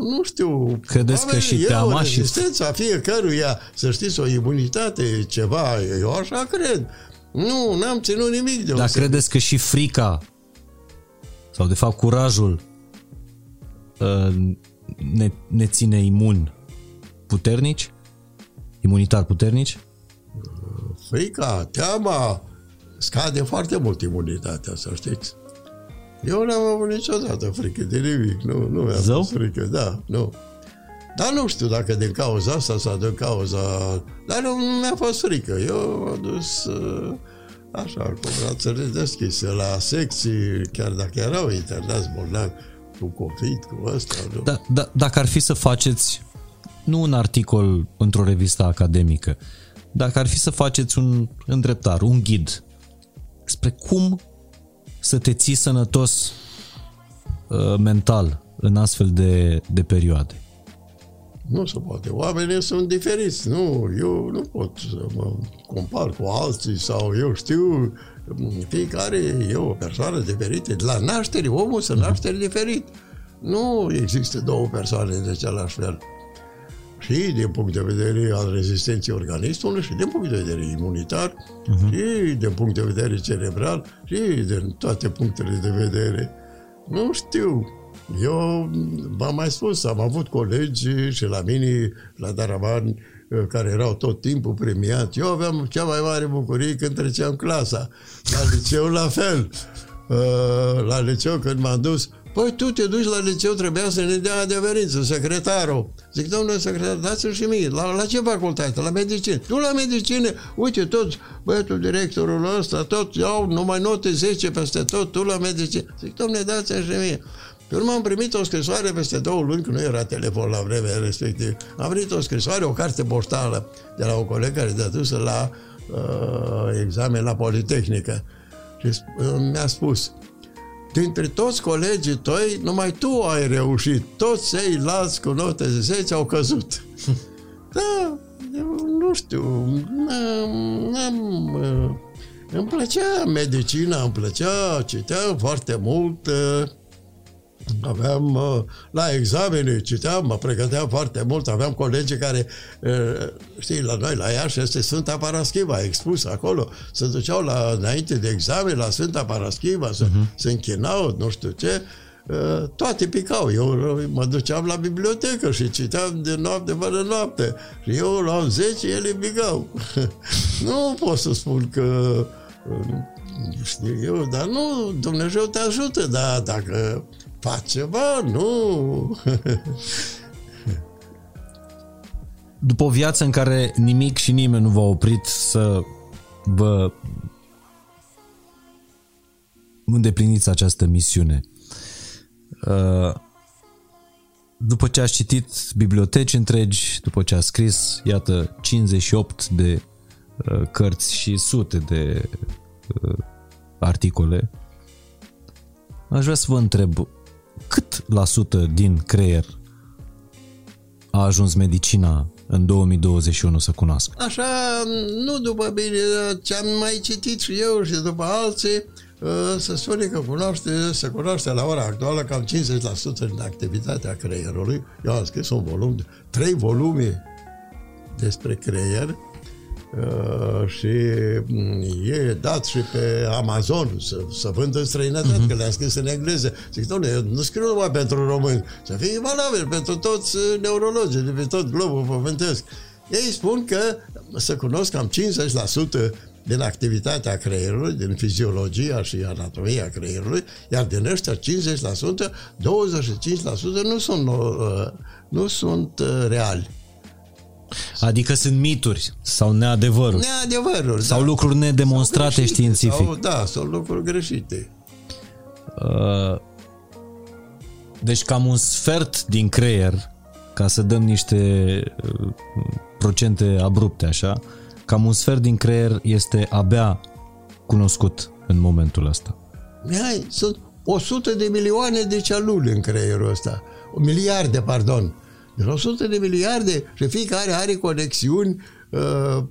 nu știu. Credeți că și teama și... Rezistența fiecăruia, să știți, o imunitate, ceva, eu așa cred. Nu, n-am ținut nimic de Dar credeți că și frica, sau de fapt curajul, uh, ne, ne ține imun puternici? Imunitar puternici? Frica, teama, scade foarte mult imunitatea, să știți. Eu n-am avut niciodată frică de nimic, nu, nu mi-a Zău? fost frică, da, nu. Dar nu știu dacă din cauza asta sau din cauza... Dar nu, nu mi-a fost frică. Eu am dus uh, așa, cu brațele deschise la secții, chiar dacă erau internați bolnavi cu COVID, cu ăsta. Nu? Da, da, dacă ar fi să faceți, nu un articol într-o revistă academică, dacă ar fi să faceți un îndreptar, un ghid spre cum să te ții sănătos uh, mental în astfel de, de perioade? Nu se poate. Oamenii sunt diferiți. Nu, eu nu pot să mă compar cu alții sau eu știu, fiecare e o persoană diferită. La naștere, omul se naște diferit. Nu există două persoane de același fel și din punct de vedere al rezistenței organismului și din punct de vedere imunitar uh-huh. și din punct de vedere cerebral și din toate punctele de vedere. Nu știu. Eu v-am mai spus, am avut colegi și la mine, la Daravan, care erau tot timpul premiați. Eu aveam cea mai mare bucurie când treceam clasa. La liceu la fel. Uh, la liceu când m-am dus, Păi tu te duci la liceu, trebuia să ne dea adeverință, secretarul. Zic, domnule secretar, dați-mi și mie. La, la ce facultate? La medicină. Tu la medicină, uite, toți, băiatul directorul ăsta, tot iau numai note 10 peste tot, tu la medicină. Zic, domnule, dați-mi și mie. Pe urmă am primit o scrisoare peste două luni, că nu era telefon la vremea respectivă. Am primit o scrisoare, o carte poștală de la o colegă care de adusă la uh, examen la Politehnică. Și uh, mi-a spus, dintre toți colegii tăi, numai tu ai reușit. Toți ceilalți cu note de 10 au căzut. Da, eu nu știu, n-am, n-am, uh, îmi plăcea medicina, îmi plăcea, citeam foarte mult, uh, Aveam uh, la examene, citeam, mă pregăteam foarte mult, aveam colegi care, uh, știi, la noi, la Iași, este Sfânta Paraschiva, expus acolo, se duceau la, înainte de examen la Sfânta Paraschiva, se, uh-huh. se închinau, nu știu ce, uh, toate picau. Eu mă duceam la bibliotecă și citeam de noapte până noapte. Și eu luam 10, ele picau. nu pot să spun că știu eu, dar nu, Dumnezeu te ajută, dar dacă faci ceva, nu. După o viață în care nimic și nimeni nu v-a oprit să vă îndepliniți această misiune. Uh, după ce ați citit biblioteci întregi, după ce ați scris, iată, 58 de uh, cărți și sute de uh, articole, aș vrea să vă întreb cât la sută din creier a ajuns medicina în 2021 să cunoască? Așa, nu după bine, ce am mai citit și eu și după alții, ă, să spune că cunoaște, se cunoaște la ora actuală cam 50% din activitatea creierului. Eu am scris un volum, trei volume despre creier, Uh, și mm, e dat și pe Amazon să, să vândă în străinătate, uh-huh. că le-am scris în engleză. Zic, doamne, nu scriu numai pentru români, să fie valabil pentru toți uh, neurologii de pe tot globul pământesc. Ei spun că să cunosc cam 50% din activitatea creierului, din fiziologia și anatomia creierului, iar din ăștia 50%, 25% nu sunt, uh, nu sunt reali. Adică sunt mituri sau neadevăruri. Neadevăruri, Sau da. lucruri nedemonstrate sau greșite, științific. Sau, da, sau lucruri greșite. Uh, deci cam un sfert din creier, ca să dăm niște uh, procente abrupte așa, cam un sfert din creier este abia cunoscut în momentul ăsta. Hai, sunt 100 de milioane de celule în creierul ăsta. Miliarde, pardon. De 100 de miliarde și fiecare are conexiuni. Uh,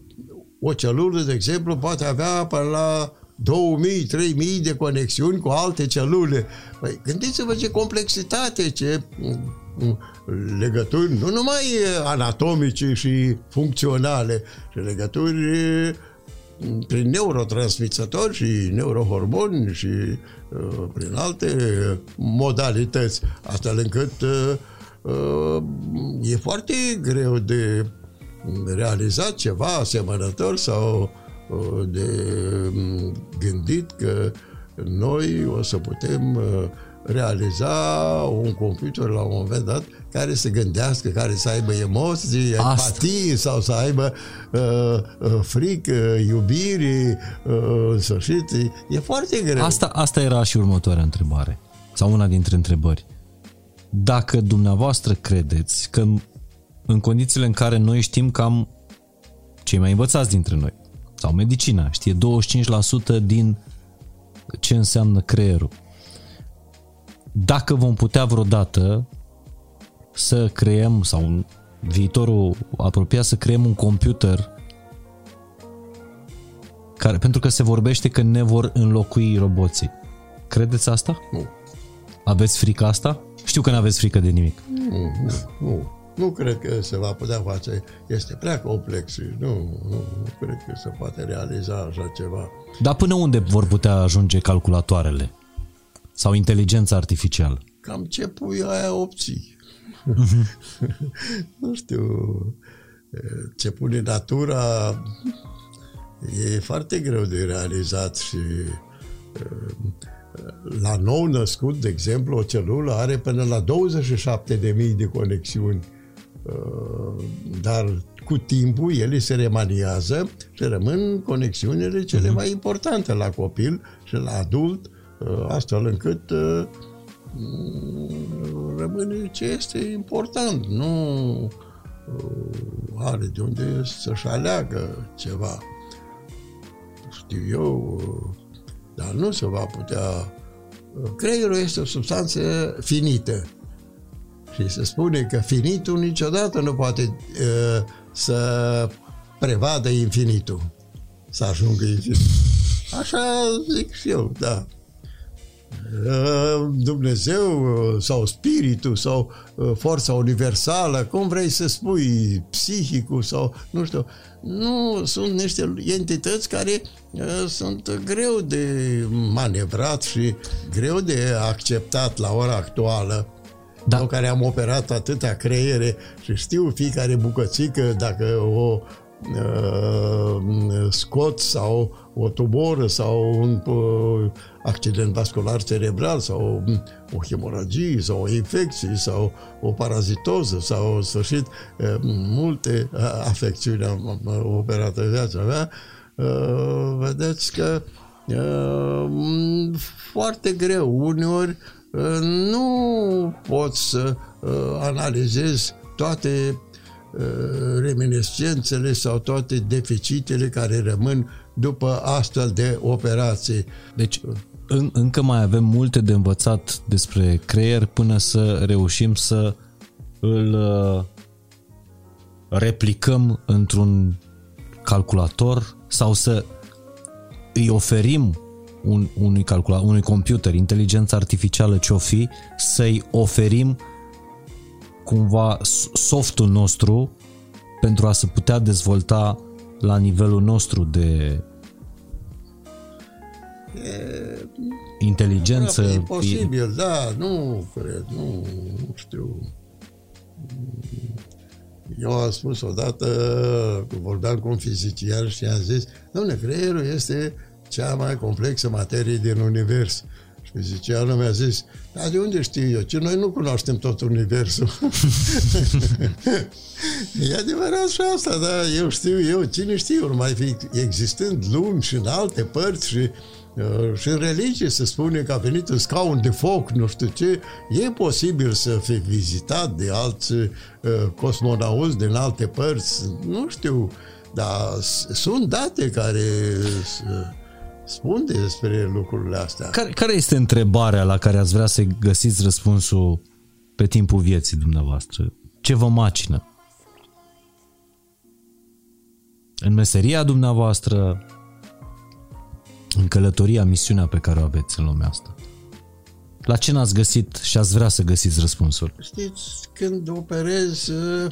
o celulă, de exemplu, poate avea până la 2000, 3000 de conexiuni cu alte celule. Păi, gândiți-vă ce complexitate, ce mm, legături, nu numai anatomice și funcționale, ci legături mm, prin neurotransmițători și neurohormoni și uh, prin alte modalități, astfel încât uh, e foarte greu de realizat ceva asemănător sau uh, de mm, gândit că noi o să putem uh, realiza un computer la un moment dat care să gândească, care să aibă emoții, Asta. empatie sau să aibă uh, uh, frică, iubire, uh, în sfârșit. E foarte greu. Asta, asta era și următoarea întrebare, sau una dintre întrebări dacă dumneavoastră credeți că în condițiile în care noi știm cam cei mai învățați dintre noi, sau medicina știe 25% din ce înseamnă creierul, dacă vom putea vreodată să creăm, sau în viitorul apropiat, să creăm un computer care, pentru că se vorbește că ne vor înlocui roboții. Credeți asta? Nu. Aveți frică asta? Știu că nu aveți frică de nimic. Nu, nu, nu. Nu cred că se va putea face. Este prea complex și nu, nu, nu cred că se poate realiza așa ceva. Dar până unde vor putea ajunge calculatoarele? Sau inteligența artificială? Cam ce pui aia opții. nu știu ce pune natura e foarte greu de realizat și la nou născut, de exemplu, o celulă are până la 27.000 de conexiuni, uh, dar cu timpul ele se remaniază și rămân conexiunile cele mhm. mai importante la copil și la adult, uh, astfel încât uh, rămâne ce este important. Nu are de unde să-și aleagă ceva. Știu eu, dar nu se va putea... Creierul este o substanță finită. Și se spune că finitul niciodată nu poate uh, să prevadă infinitul. Să ajungă infinitul. Așa zic și eu, da. Uh, Dumnezeu uh, sau spiritul sau uh, forța universală, cum vrei să spui, psihicul sau nu știu, nu sunt niște entități care sunt greu de manevrat și greu de acceptat la ora actuală. Da. Sau care am operat atâtea creiere și știu fiecare bucățică dacă o uh, scot sau o tumoră sau un uh, accident vascular cerebral sau o hemoragie sau o infecție sau o parazitoză sau în sfârșit uh, multe uh, afecțiuni am operat în viața mea uh, vedeți că uh, foarte greu uneori uh, nu poți să uh, analizezi toate uh, reminiscențele sau toate deficitele care rămân după astfel de operații. Deci în, încă mai avem multe de învățat despre creier până să reușim să îl uh, replicăm într-un calculator sau să îi oferim un, unui, calcula, unui computer, inteligența artificială ce o fi, să-i oferim cumva softul nostru pentru a se putea dezvolta la nivelul nostru de e, inteligență. E posibil, da, nu cred, nu, nu știu. Eu am spus odată, vorbeam cu un fizician și am zis, domnule, creierul este cea mai complexă materie din univers. Și fizicianul mi-a zis, dar de unde știu eu? Ce noi nu cunoaștem tot universul. e adevărat și asta, dar eu știu eu, cine știu, mai fi existând lumi și în alte părți și Uh, și în religie se spune că a venit în scaun de foc, nu știu ce, e posibil să fie vizitat de alți uh, cosmonauți din alte părți, nu știu, dar sunt date care spun despre lucrurile astea. Care, care este întrebarea la care ați vrea să găsiți răspunsul pe timpul vieții dumneavoastră? Ce vă macină? În meseria dumneavoastră, în călătoria, misiunea pe care o aveți în lumea asta? La ce n-ați găsit și ați vrea să găsiți răspunsul? Știți, când operezi, uh,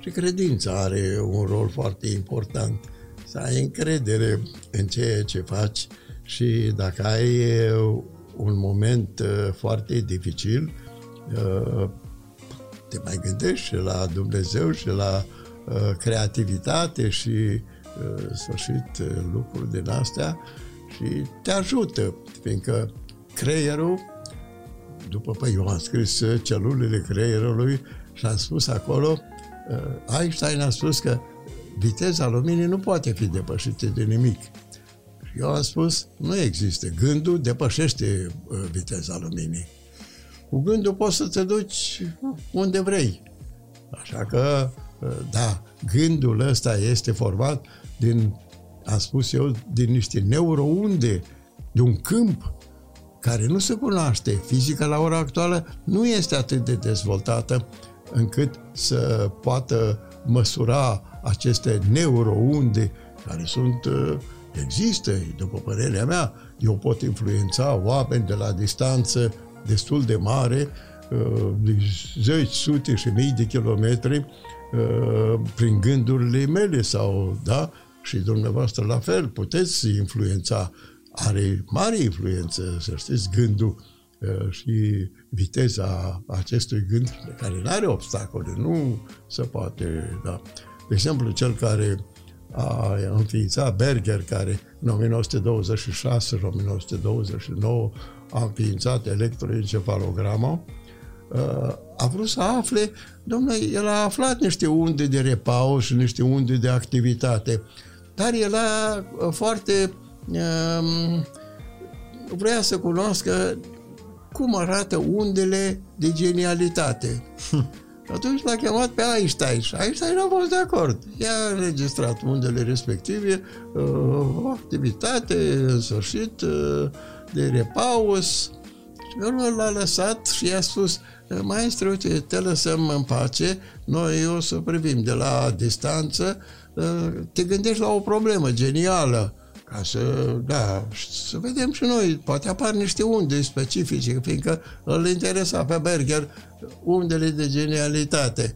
și credința are un rol foarte important. Să ai încredere în ceea ce faci și dacă ai uh, un moment uh, foarte dificil, te mai gândești și la Dumnezeu și la creativitate și sfârșit lucruri din astea și te ajută, fiindcă creierul, după păi eu am scris uh, celulele creierului și am spus acolo, uh, Einstein a spus că viteza luminii nu poate fi depășită de nimic. Și eu am spus, nu există. Gândul depășește uh, viteza luminii. Cu gândul poți să te duci unde vrei. Așa că, da, gândul ăsta este format din am spus eu, din niște neurounde, de un câmp care nu se cunoaște. Fizica la ora actuală nu este atât de dezvoltată încât să poată măsura aceste neurounde care sunt, uh, există, după părerea mea, eu pot influența oameni de la distanță destul de mare, uh, de zeci, sute și mii de kilometri, uh, prin gândurile mele sau, da, și dumneavoastră la fel, puteți influența, are mare influență, să știți, gândul uh, și viteza acestui gând, care nu are obstacole, nu se poate, da. De exemplu, cel care a înființat Berger, care în 1926-1929 a înființat electroencefalograma, uh, a vrut să afle, domnule, el a aflat niște unde de repaus și niște unde de activitate, dar era uh, foarte... Um, vrea să cunoască cum arată undele de genialitate. Și atunci l-a chemat pe Einstein și Einstein a fost de acord. I-a înregistrat undele respective, uh, o activitate, în sfârșit, uh, de repaus. Și urmă l-a lăsat și i-a spus, maestru, uite, te lăsăm în pace, noi o să privim de la distanță Ă, te gândești la o problemă genială, ca să, da, să vedem și noi, poate apar niște unde specifice, fiindcă îl interesa pe Berger undele de genialitate.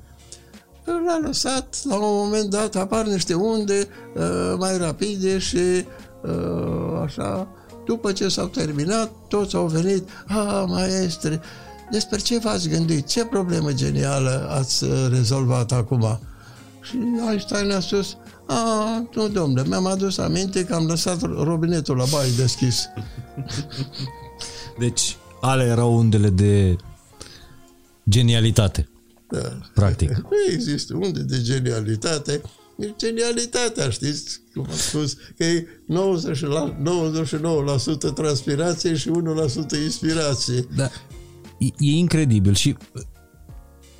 L-a lăsat, la un moment dat apar niște unde uh, mai rapide și uh, așa, după ce s-au terminat, toți au venit, a, maestre, despre ce v-ați gândit? Ce problemă genială ați rezolvat acum? Și Einstein a spus, a, nu, domnule, mi-am adus aminte că am lăsat robinetul la baie deschis. Deci, ale erau undele de genialitate. Da. Practic. Nu există unde de genialitate, e genialitatea, știți? Cum am spus, că e 99% transpirație și 1% inspirație. Da. E, e incredibil și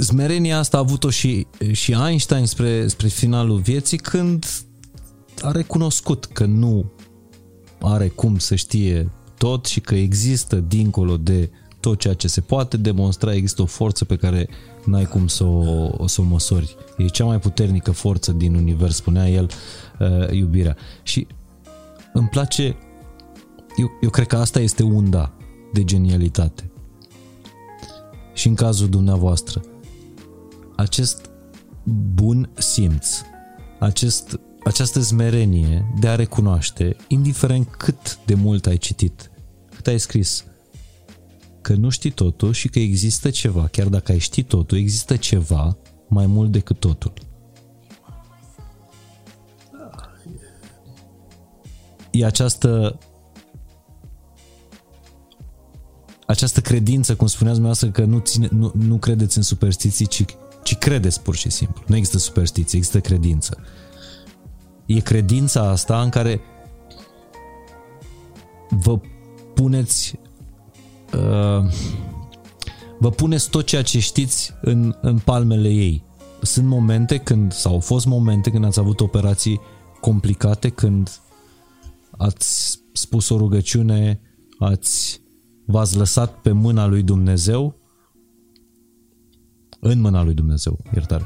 smerenia asta a avut-o și, și Einstein spre, spre finalul vieții când a recunoscut că nu are cum să știe tot și că există dincolo de tot ceea ce se poate demonstra, există o forță pe care n-ai cum să o, să o măsori. E cea mai puternică forță din univers, spunea el, uh, iubirea. Și îmi place, eu, eu cred că asta este unda de genialitate. Și în cazul dumneavoastră, acest bun simț, acest, această zmerenie de a recunoaște, indiferent cât de mult ai citit, cât ai scris, că nu știi totul și că există ceva, chiar dacă ai ști totul, există ceva mai mult decât totul. E această această credință, cum spuneați dumneavoastră, că nu, ține, nu, nu credeți în superstiții, ci, ci credeți pur și simplu. Nu există superstiție, există credință. E credința asta în care vă puneți uh, vă puneți tot ceea ce știți în, în palmele ei. Sunt momente când, sau au fost momente când ați avut operații complicate, când ați spus o rugăciune, ați v-ați lăsat pe mâna lui Dumnezeu, în mâna lui Dumnezeu, iertare.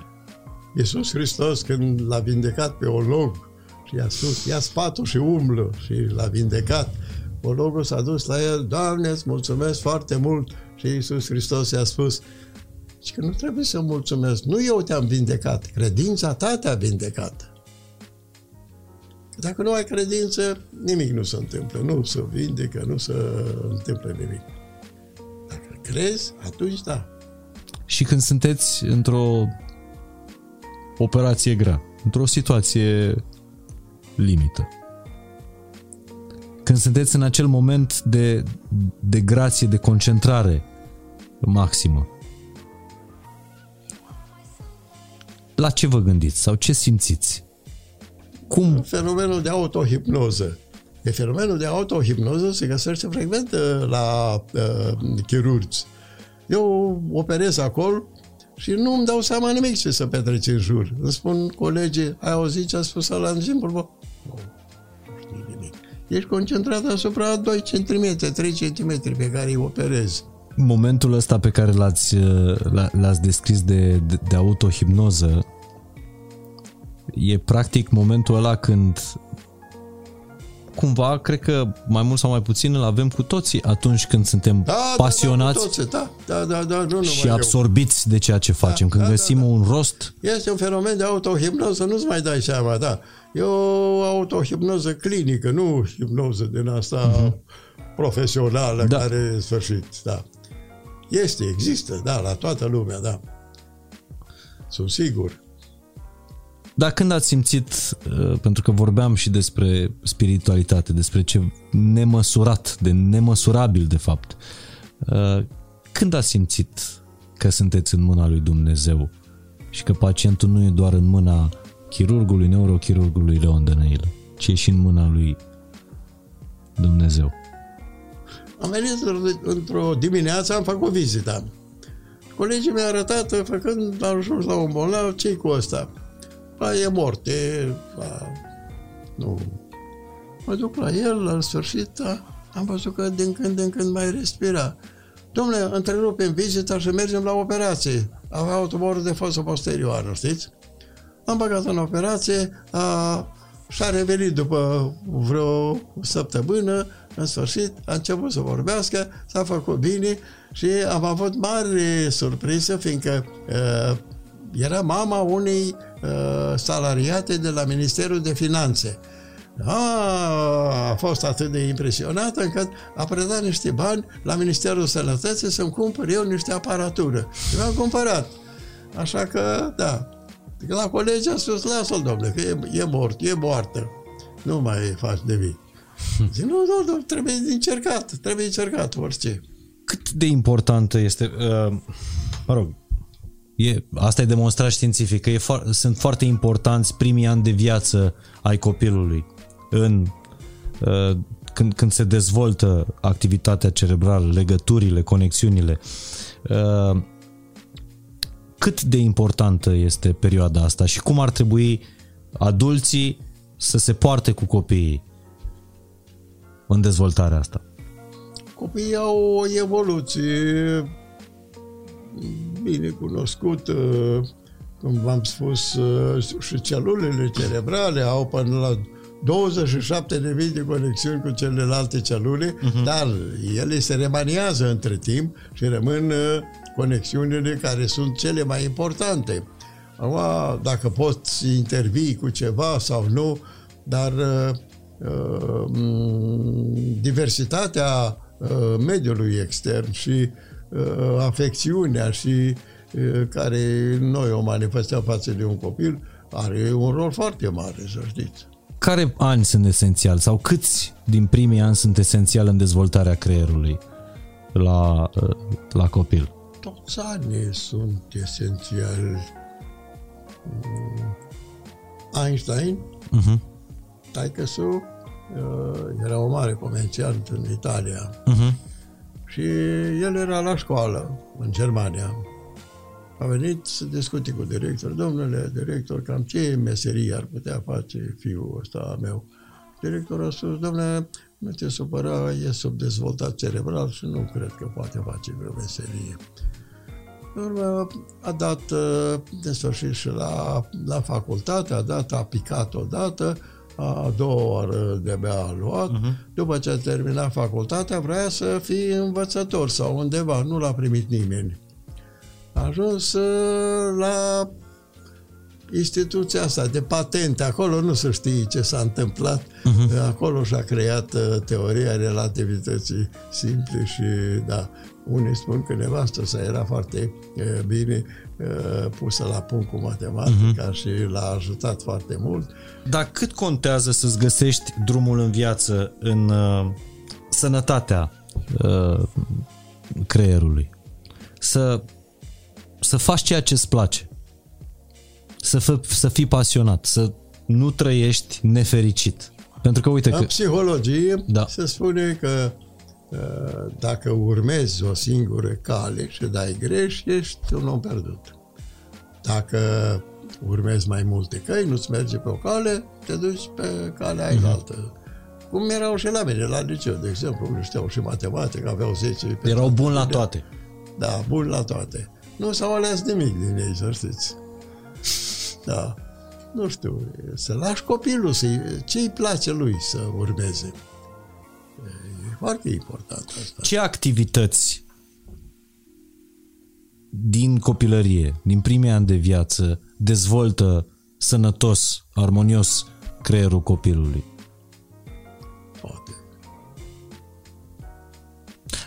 Iisus Hristos când l-a vindecat pe olog și i-a spus, ia spatul și umblă și l-a vindecat, ologul s-a dus la el, Doamne, îți mulțumesc foarte mult și Iisus Hristos i-a spus, și că nu trebuie să mulțumesc, nu eu te-am vindecat, credința ta te-a vindecat. Dacă nu ai credință, nimic nu se întâmplă. Nu se vindecă, nu se întâmplă nimic. Dacă crezi, atunci da. Și când sunteți într-o operație grea, într-o situație limită, când sunteți în acel moment de, de grație, de concentrare maximă, la ce vă gândiți sau ce simțiți? Cum? Fenomenul de autohipnoză. E fenomenul de autohipnoză se găsește frecvent uh, la uh, chirurgi. Eu operez acolo și nu îmi dau seama nimic ce se petrece în jur. Îmi spun colegii, ai auzit ce a spus la în timpul? Nu, nu știi nimic. Ești concentrat asupra 2 cm, 3 cm pe care îi operezi. Momentul ăsta pe care l-ați, uh, l-ați descris de, de, de autohipnoză e practic momentul ăla când cumva, cred că mai mult sau mai puțin îl avem cu toții atunci când suntem da, pasionați da, da, da, da, da, nu, și absorbiți eu. de ceea ce facem. Da, când da, găsim da, da. un rost... Este un fenomen de autohipnoză, nu-ți mai dai seama, da. E o autohipnoză clinică, nu hipnoză din asta uh-huh. profesională da. care e sfârșit, da. Este, există, da, la toată lumea, da. Sunt sigur. Dar când ați simțit, uh, pentru că vorbeam și despre spiritualitate, despre ce nemăsurat, de nemăsurabil de fapt, uh, când ați simțit că sunteți în mâna lui Dumnezeu și că pacientul nu e doar în mâna chirurgului, neurochirurgului Leon Dănăilă, ci e și în mâna lui Dumnezeu? Am venit într-o dimineață, am făcut vizită. Colegii mi-au arătat, făcând, am ajuns la un bolnav, ce cu ăsta? A, e mort, e... A, nu... Mă duc la el, la sfârșit, a, am văzut că din când în când mai respira. Domnule, întrerupem vizita și mergem la operație. Avea o tumoră de fosă posterioară, știți? Am băgat în operație, a, și-a revenit după vreo săptămână, în sfârșit, a început să vorbească, s-a făcut bine și am avut mare surpriză, fiindcă uh, era mama unei uh, salariate de la Ministerul de Finanțe. A, a fost atât de impresionată încât a predat niște bani la Ministerul Sănătății să-mi cumpăr eu niște aparatură. Și mi-am cumpărat. Așa că, da. La colegi a spus, lasă-l, domnule, că e, e mort, e moartă. Nu mai faci de vii. Zic, nu, nu, nu, trebuie încercat, trebuie încercat orice. Cât de importantă este, uh, mă rog, E, asta e demonstrat științific, că e fo- sunt foarte importanți primii ani de viață ai copilului în uh, când, când se dezvoltă activitatea cerebrală, legăturile, conexiunile. Uh, cât de importantă este perioada asta și cum ar trebui adulții să se poarte cu copiii în dezvoltarea asta? Copiii au o evoluție bine cunoscută, cum v-am spus, și celulele cerebrale au până la 27.000 de conexiuni cu celelalte celule, uh-huh. dar ele se remaniază între timp și rămân conexiunile care sunt cele mai importante. Acum, dacă poți intervii cu ceva sau nu, dar uh, diversitatea uh, mediului extern și uh, afecțiunea și uh, care noi o manifestăm față de un copil are un rol foarte mare, să știți. Care ani sunt esențiali sau câți din primii ani sunt esențiali în dezvoltarea creierului la, uh, la copil? toți anii sunt esențiali. Mm, Einstein, uh-huh. taică uh, era o mare comerciant în Italia uh-huh. Și el era la școală în Germania. A venit să discute cu director. Domnule director, cam ce meserie ar putea face fiul ăsta meu? Directorul a spus, domnule, nu te supăra, e subdezvoltat cerebral și nu cred că poate face vreo meserie. În urmă, a dat uh, de sfârșit și la, la facultate, a dat, a picat odată, a doua oară de-abia a luat. Uh-huh. După ce a terminat facultatea, vrea să fie învățător sau undeva, nu l-a primit nimeni. A ajuns uh, la instituția asta de patente, acolo nu se știe ce s-a întâmplat, uh-huh. acolo și-a creat uh, teoria relativității simple și, da, unii spun că nevastă sa era foarte uh, bine uh, pusă la punct cu matematica uh-huh. și l-a ajutat foarte mult. Dar cât contează să-ți găsești drumul în viață în uh, sănătatea uh, creierului? Să, să faci ceea ce îți place să, fă, să fii pasionat, să nu trăiești nefericit. Pentru că, uite În că... psihologie da. se spune că uh, dacă urmezi o singură cale și dai greș, ești un om pierdut. Dacă urmezi mai multe căi, nu-ți merge pe o cale, te duci pe calea uh-huh. altă. Cum erau și la mine, la liceu, de exemplu, nu știau și matematică, aveau 10. Erau buni la toate. Da, buni la toate. Nu s-au ales nimic din ei, să știți. Da. Nu știu, să lași copilul, să ce îi place lui să urmeze. E foarte important asta. Ce activități din copilărie, din primii ani de viață, dezvoltă sănătos, armonios creierul copilului? Poate.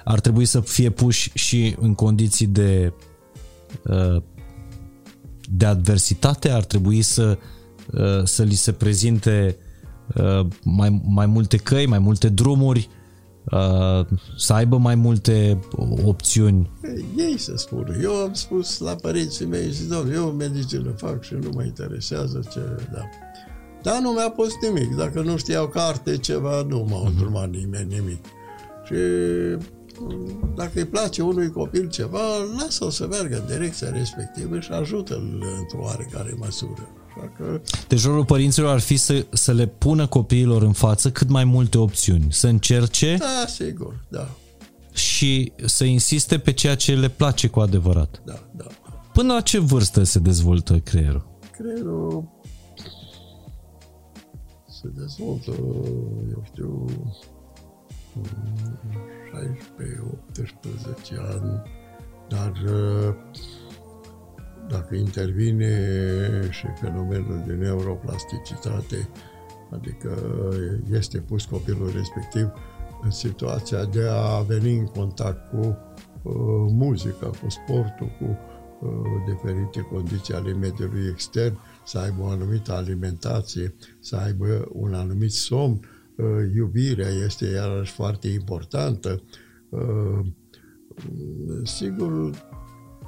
Ar trebui să fie puși și în condiții de uh, de adversitate ar trebui să, uh, să li se prezinte uh, mai, mai multe căi, mai multe drumuri, uh, să aibă mai multe opțiuni. Ei să spună. Eu am spus la părinții mei și domnule, eu medicină fac și nu mă interesează ce... Da. Dar nu mi-a pus nimic. Dacă nu știau carte, ceva, nu m-a uh-huh. nimeni nimic. Și dacă îi place unui copil ceva, lasă-o să meargă în direcția respectivă și ajută-l într-o oarecare măsură. Că... Deci rolul părinților ar fi să, să le pună copiilor în față cât mai multe opțiuni, să încerce da, sigur, da. și să insiste pe ceea ce le place cu adevărat. Da, da. Până la ce vârstă se dezvoltă creierul? Creierul se dezvoltă, eu știu, 16-18 ani, dar uh, dacă intervine și fenomenul de neuroplasticitate, adică este pus copilul respectiv în situația de a veni în contact cu uh, muzica, cu sportul, cu uh, diferite condiții ale mediului extern, să aibă o anumită alimentație, să aibă un anumit somn, Uh, iubirea este iarăși foarte importantă. Uh, sigur,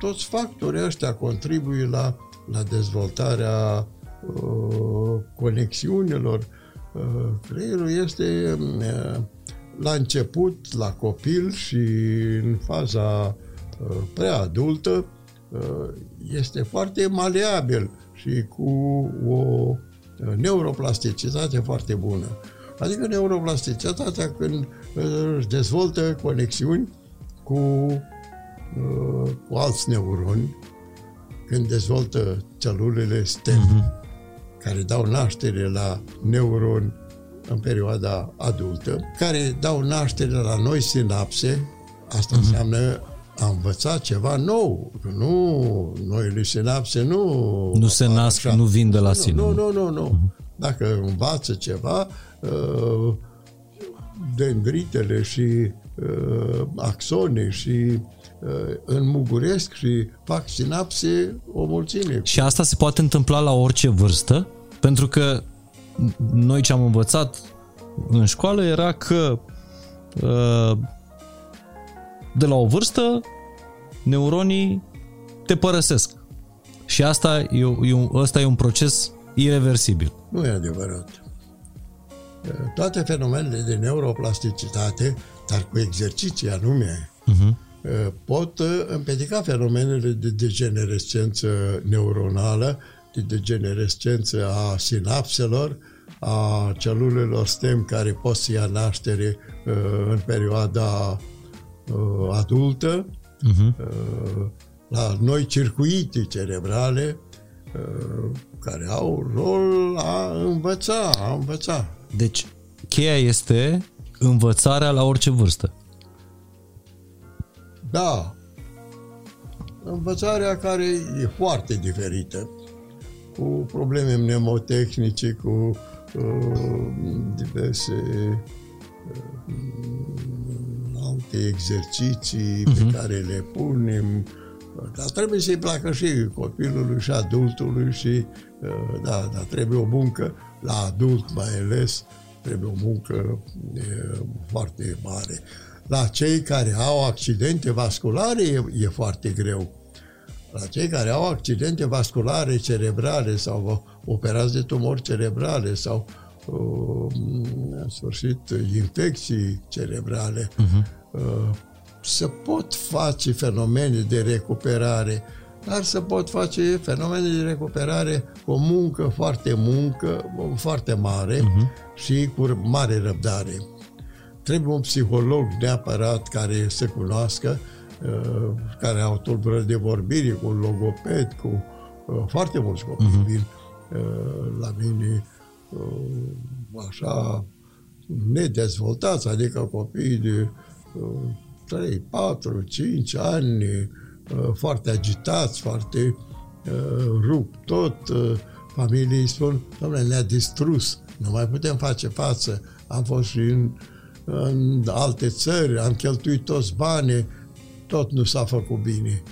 toți factorii ăștia contribuie la, la dezvoltarea uh, conexiunilor. Uh, creierul este uh, la început, la copil și în faza uh, preadultă, uh, este foarte maleabil și cu o uh, neuroplasticitate foarte bună. Adică neuroplasticitatea când își dezvoltă conexiuni cu, cu alți neuroni, când dezvoltă celulele STEM, uh-huh. care dau naștere la neuroni în perioada adultă, care dau naștere la noi sinapse, asta uh-huh. înseamnă a învăța ceva nou. Nu, noile sinapse nu... Nu se nasc, așa. nu vin de la sine. Nu, nu, nu, nu. Uh-huh. Dacă învață ceva, uh, dendritele și uh, axone și uh, înmuguresc și fac sinapse o mulțime. Și asta se poate întâmpla la orice vârstă? Pentru că noi ce am învățat în școală era că uh, de la o vârstă neuronii te părăsesc. Și asta e, e, un, ăsta e un proces irreversibil. Nu e adevărat. Toate fenomenele de neuroplasticitate, dar cu exerciții anume, uh-huh. Pot împiedica fenomenele de degenerescență neuronală de degenerescență a sinapselor, a celulelor stem care pot să ia naștere uh, în perioada uh, adultă, uh-huh. uh, la noi circuite cerebrale uh, care au rol a învăța, a învăța. Deci, cheia este învățarea la orice vârstă. Da. Învățarea care e foarte diferită cu probleme mnemotehnice, cu uh, diverse uh, alte exerciții uh-huh. pe mhm. care le punem. Dar trebuie să-i placă și copilului și adultului și uh, da, dar trebuie o muncă la adult mai ales, trebuie o muncă uh, foarte mare. La cei care au accidente vasculare e, e foarte greu la cei care au accidente vasculare cerebrale sau operați de tumori cerebrale sau uh, în sfârșit infecții cerebrale, uh-huh. să pot face fenomene de recuperare, dar să pot face fenomene de recuperare cu o muncă foarte muncă, foarte mare uh-huh. și cu mare răbdare. Trebuie un psiholog neapărat care să cunoască Uh, care au tulburări de vorbire, cu un logoped, cu uh, foarte mulți copii uh-huh. vin uh, la mine așa nedezvoltați, adică copii de 3, 4, 5 ani, foarte agitați, foarte rup tot, familiei spun, domnule, ne-a distrus, nu mai putem face față, am fost și în, în alte țări, am cheltuit toți banii, tot nu s-a făcut bine.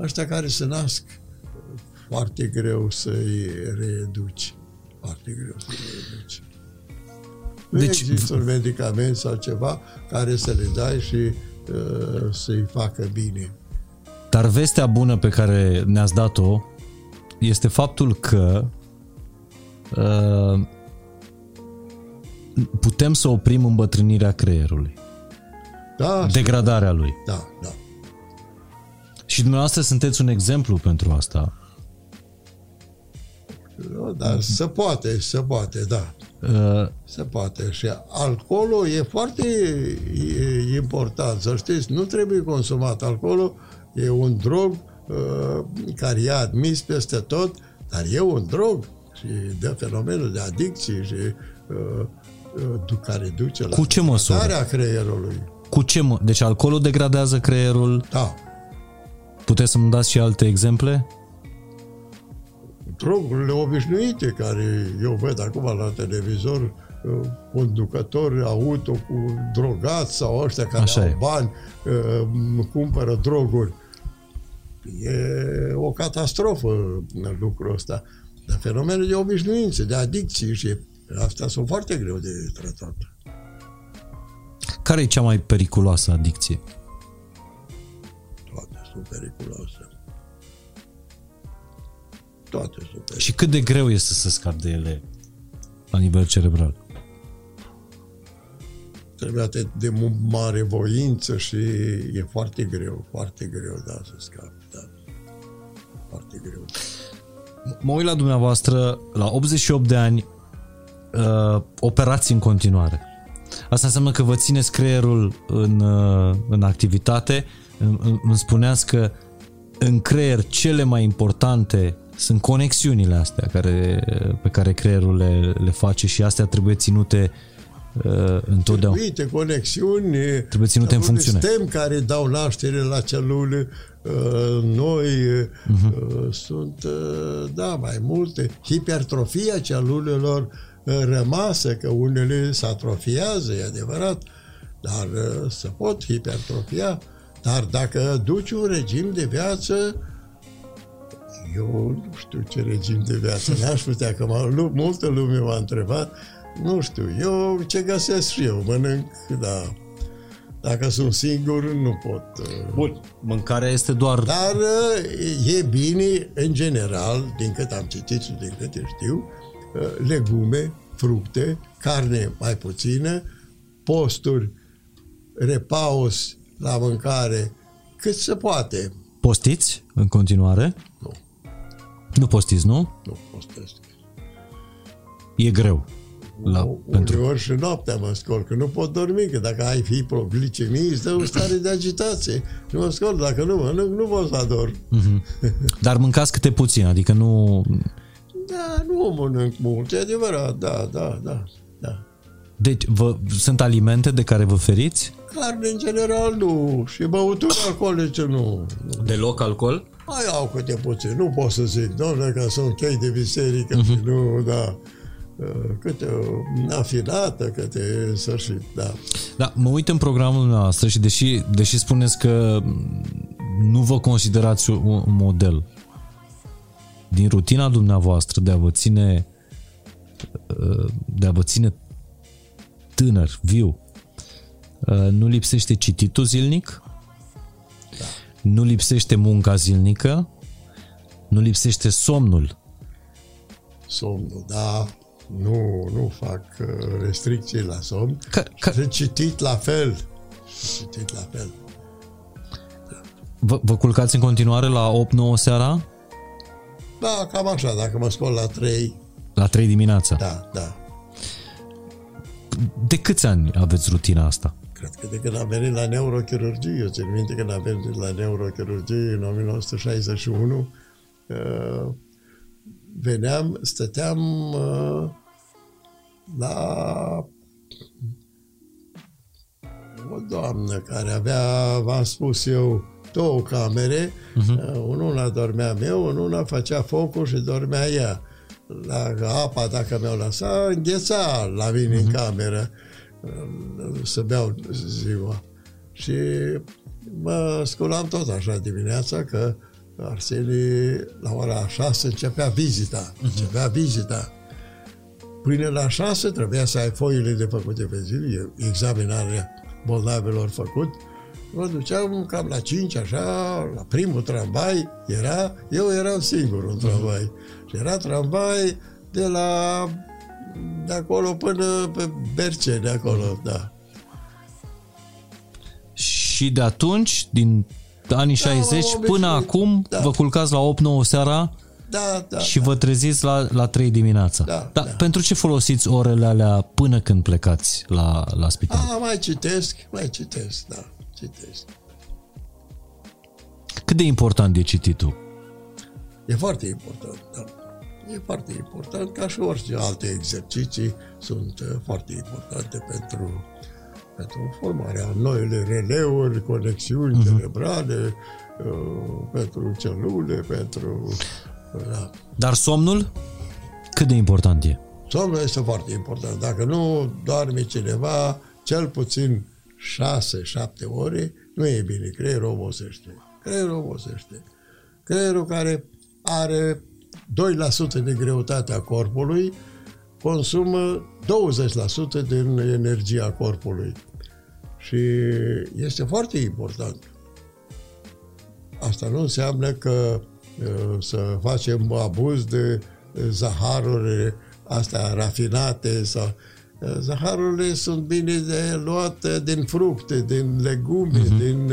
Ăștia care se nasc, foarte greu să-i reeduci. Foarte greu să-i reeduci. Nu deci, există un medicament sau ceva care să le dai și uh, să-i facă bine. Dar vestea bună pe care ne-ați dat-o este faptul că uh, putem să oprim îmbătrânirea creierului. Da, degradarea lui. Da, da. Și dumneavoastră sunteți un exemplu pentru asta. Da, dar se poate, se poate, da. Uh, se poate. Și alcoolul e foarte important, să știți, nu trebuie consumat. Alcoolul e un drog uh, care e admis peste tot, dar e un drog și de fenomenul de adicție și uh, uh, care duce la Cu ce măsură? creierului. Cu ce mă... Deci alcoolul degradează creierul? Da. Puteți să-mi dați și alte exemple? Drogurile obișnuite care eu văd acum la televizor, uh, conducători auto cu drogați sau ăștia care Așa au e. bani, uh, cumpără droguri. E o catastrofă lucrul ăsta. Dar fenomenul de obișnuințe, de adicții și astea sunt foarte greu de tratat. Care e cea mai periculoasă adicție? sunt periculoase. toate sunt periculoase. Și cât de greu este să scapi de ele la nivel cerebral? Trebuie de, de mare voință și e foarte greu, foarte greu, da, să scapi, da. Foarte greu. Mă uit la dumneavoastră, la 88 de ani, uh, operați în continuare. Asta înseamnă că vă țineți creierul în, uh, în activitate. Îmi, îmi spuneați că în creier cele mai importante sunt conexiunile astea care, pe care creierul le, le face și astea trebuie ținute uh, întotdeauna. Uite, conexiuni, trebuie ținute în funcțiune. Stem care dau naștere la celule uh, noi, uh-huh. sunt, uh, da, mai multe. Hipertrofia celulelor uh, rămasă, că unele se atrofiază, e adevărat, dar uh, se pot hipertrofia. Dar dacă duci un regim de viață, eu nu știu ce regim de viață, n-aș putea, că m- multă lume m-a întrebat, nu știu, eu ce găsesc și eu, mănânc, da. Dacă sunt singur, nu pot. uh, Bun, mâncarea este doar... Dar uh, e bine, în general, din cât am citit și din cât știu, uh, legume, fructe, carne mai puțină, posturi, repaus la mâncare, cât se poate. Postiți în continuare? Nu, Nu postiți, nu? nu postesc. E greu. La, U- pentru... Uneori și noaptea mă scol, că nu pot dormi, că dacă ai hipoglicemie, îți dă o stare de agitație. Și mă scol, dacă nu mănânc, nu pot să ador. Dar mâncați câte puțin, adică nu... Da, nu mănânc mult, e adevărat, da, da, da, da. Deci, vă, sunt alimente de care vă feriți? Carne, în general, nu. Și băuturi alcoolice, nu. nu. Deloc alcool? Mai au câte puțin. Nu pot să zic, doamne, că sunt chei de biserică și nu, da. Uh, Câte o afinată, câte în sfârșit, da. Da, mă uit în programul noastră și deși, deși spuneți că nu vă considerați un, un model, din rutina dumneavoastră de a vă ține uh, de a vă ține tânăr, viu, uh, nu lipsește cititul zilnic, Da. nu lipsește munca zilnică, nu lipsește somnul. Somnul, da. Nu, nu fac uh, restricții la somn. Ca, ca, Și citit la fel. Citit la fel. vă, vă culcați în continuare la 8-9 seara? Da, cam așa, dacă mă scol la 3, La 3 dimineața. da, da. De câți ani aveți rutina asta? Cred că de când am venit la neurochirurgie, eu țin minte când am venit la neurochirurgie în 1961, uh, veneam, stăteam uh, la o doamnă care avea, v-am spus eu, două camere, uh-huh. în una dormeam eu, în una făcea focul și dormea ea. La apa, dacă mi-o lăsa, îngheța la mine uh-huh. în cameră uh, să beau ziua. Și mă sculam tot așa dimineața că Arsenie la ora 6 începea vizita. Începea vizita. Până la 6 trebuia să ai foile de făcute pe zi, examinarea bolnavilor făcut. Mă duceam cam la 5, așa, la primul tramvai, era, eu eram singur în tramvai. Și era tramvai de la de acolo până pe Berce, de acolo, da. Și de atunci, din anii 60 m-am până obișnuit. acum, Da. vă culcați la 8-9 seara Da, da. și vă treziți la, la 3 dimineața. Da, Dar da. pentru ce folosiți orele alea până când plecați la, la spital? A, mai citesc, mai citesc, da, citesc. Cât de important e cititul? E foarte important, da. E foarte important, ca și orice alte exerciții sunt uh, foarte importante pentru, pentru formarea noile releuri, conexiuni uh-huh. cerebrale, uh, pentru celule, pentru... Da. Dar somnul? Cât de important e? Somnul este foarte important. Dacă nu doarme cineva cel puțin 6-7 ore, nu e bine. Creierul obosește. Creierul obosește. Creierul care are 2% de greutatea corpului consumă 20% din energia corpului. Și este foarte important. Asta nu înseamnă că uh, să facem abuz de zaharuri astea rafinate sau uh, zaharurile sunt bine de luat din fructe, din legume, uh-huh. din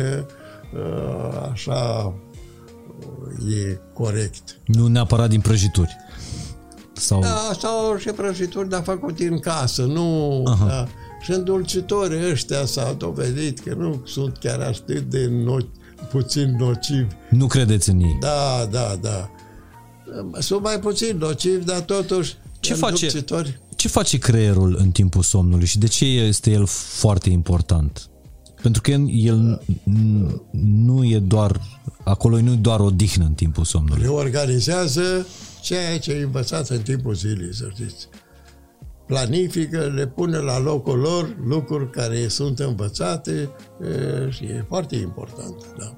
așa e corect. Nu neapărat din prăjituri. Sau... Da, sau și prăjituri, dar făcute în casă, nu... Aha. Da. Și îndulcitorii ăștia s-au dovedit că nu sunt chiar atât de no- puțin nocivi. Nu credeți în ei? Da, da, da. Sunt mai puțin nocivi, dar totuși ce face, ce face creierul în timpul somnului și de ce este el foarte important? Pentru că el nu e doar, acolo nu e doar o dihnă în timpul somnului. Reorganizează ceea ce ai învățat în timpul zilei, să știți. Planifică, le pune la locul lor lucruri care sunt învățate e, și e foarte important. Da.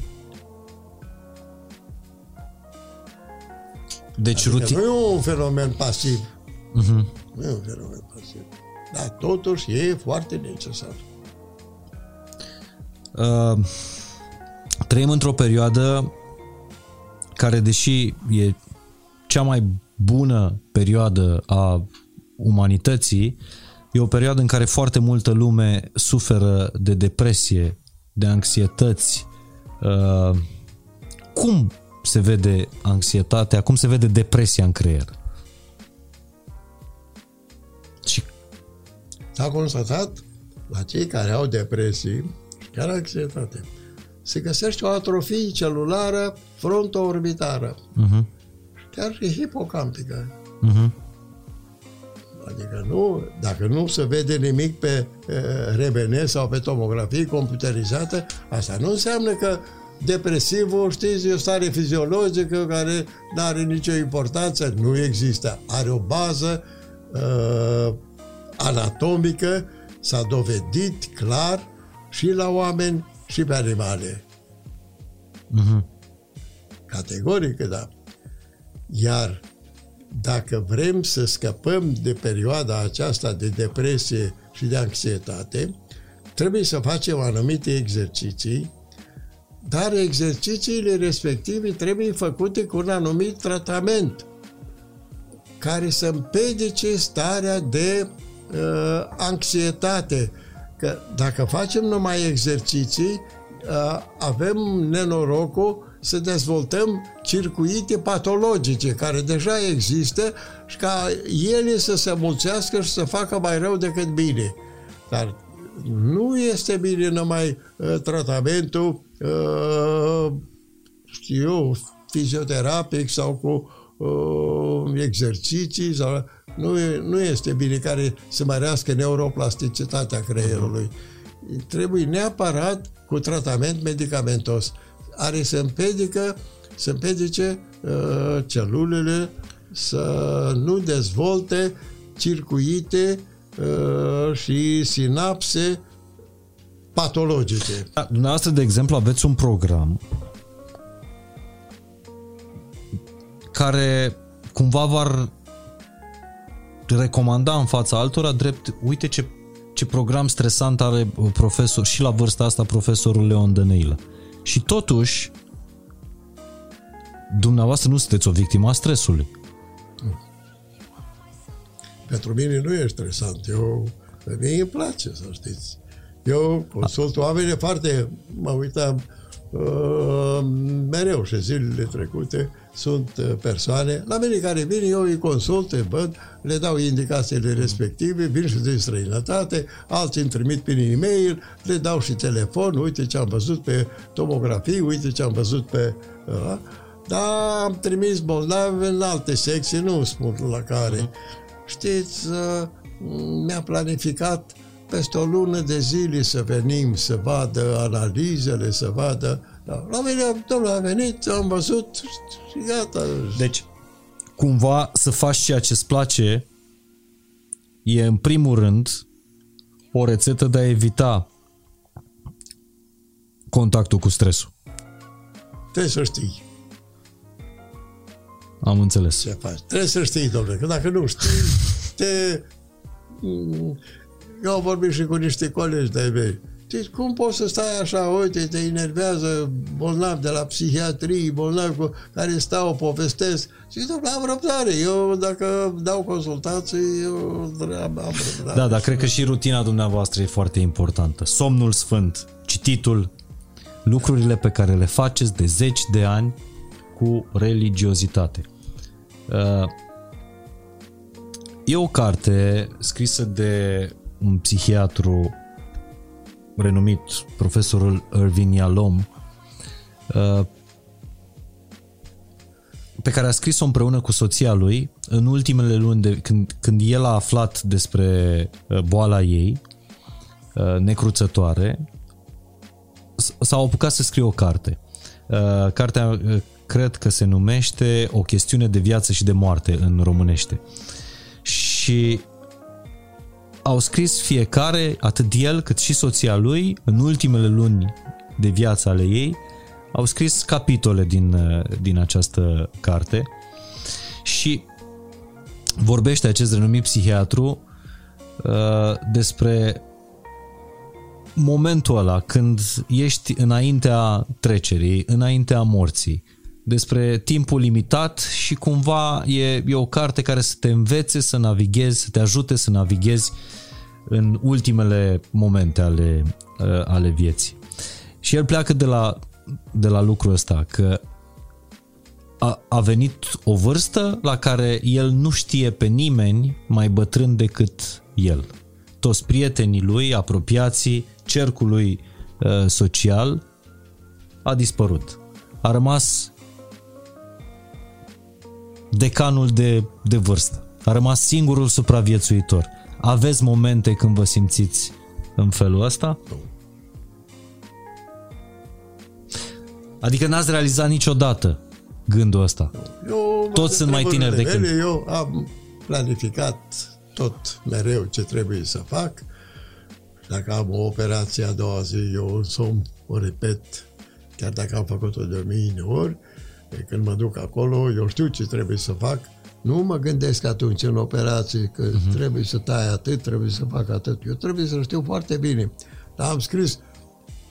Deci adică rutin... nu e un fenomen pasiv. Uh-huh. Nu e un fenomen pasiv. Dar totuși e foarte necesar. Uh, trăim într-o perioadă care, deși e cea mai bună perioadă a umanității, e o perioadă în care foarte multă lume suferă de depresie, de anxietăți. Uh, cum se vede anxietatea, cum se vede depresia în creier? S-a constatat la cei care au depresii, chiar anxietate, se găsește o atrofie celulară frontoorbitară. Uh-huh chiar și hipocampică. Uh-huh. Adică nu, dacă nu se vede nimic pe uh, RBN sau pe tomografie computerizată, asta nu înseamnă că depresivul, știți, e o stare fiziologică care nu are nicio importanță, nu există. Are o bază uh, anatomică, s-a dovedit clar și la oameni și pe animale. Uh-huh. Categoric, da. Iar dacă vrem să scăpăm de perioada aceasta de depresie și de anxietate, trebuie să facem anumite exerciții, dar exercițiile respective trebuie făcute cu un anumit tratament care să împedice starea de uh, anxietate. Că dacă facem numai exerciții, uh, avem nenorocul să dezvoltăm circuite patologice care deja există și ca ele să se mulțească și să facă mai rău decât bine. Dar nu este bine numai uh, tratamentul uh, știu eu, fizioterapic sau cu uh, exerciții sau nu, nu este bine care să mărească neuroplasticitatea creierului. Trebuie neapărat cu tratament medicamentos are să împedică, să împedice uh, celulele să nu dezvolte circuite uh, și sinapse patologice. Da, dumneavoastră, de exemplu, aveți un program care cumva v-ar recomanda în fața altora drept, uite ce, ce program stresant are profesor și la vârsta asta profesorul Leon Dăneilă. Și totuși, dumneavoastră nu sunteți o victimă a stresului. Pentru mine nu e stresant. Eu, mie îmi place, să știți. Eu consult oameni foarte, mă uitam uh, mereu și zilele trecute sunt uh, persoane la mine care vin, eu îi consult, îi văd, le dau indicațiile respective, vin și din străinătate, alții îmi trimit prin e-mail, le dau și telefon, uite ce am văzut pe tomografii, uite ce am văzut pe... Uh, dar am trimis bolnavi în alte secții, nu spun la care. Uh-huh. Știți, uh, mi-a planificat peste o lună de zile să venim, să vadă analizele, să vadă da. La mine, domnul a venit, am văzut și gata. Deci, cumva să faci ceea ce îți place e în primul rând o rețetă de a evita contactul cu stresul. Trebuie să știi. Am înțeles. Ce faci? Trebuie să știi, domnule, că dacă nu știi, te... Eu am vorbit și cu niște colegi de-ai mei știți, cum poți să stai așa, uite, te enervează bolnav de la psihiatrie, bolnav cu care stau, povestesc. Și domnule, am răbdare. Eu, dacă dau consultații, eu am răbdare. Da, dar cred că și rutina dumneavoastră e foarte importantă. Somnul sfânt, cititul, lucrurile pe care le faceți de zeci de ani cu religiozitate. Uh, e o carte scrisă de un psihiatru renumit, profesorul Irvin Yalom, uh, pe care a scris-o împreună cu soția lui în ultimele luni de, când, când el a aflat despre uh, boala ei necruțătoare s-au apucat să scrie o carte. Cartea cred că se numește O chestiune de viață și de moarte în românește. Și au scris fiecare, atât el cât și soția lui, în ultimele luni de viață ale ei, au scris capitole din, din această carte. Și vorbește acest renumit psihiatru uh, despre momentul ăla când ești înaintea trecerii, înaintea morții, despre timpul limitat și cumva e, e o carte care să te învețe să navighezi, să te ajute să navighezi în ultimele momente ale, uh, ale vieții. Și el pleacă de la, de la lucrul ăsta, că a, a venit o vârstă la care el nu știe pe nimeni mai bătrân decât el. Toți prietenii lui, apropiații, cercul lui uh, social a dispărut. A rămas decanul de, de vârstă. A rămas singurul supraviețuitor. Aveți momente când vă simțiți în felul ăsta? Adică n-ați realizat niciodată gândul ăsta. Eu Toți sunt mai tineri decât... Eu am planificat tot mereu ce trebuie să fac. Dacă am o operație a doua zi, eu somn, o repet, chiar dacă am făcut-o de mii de ori, când mă duc acolo, eu știu ce trebuie să fac, nu mă gândesc atunci în operație că uh-huh. trebuie să tai atât, trebuie să fac atât. Eu trebuie să știu foarte bine. Dar am scris,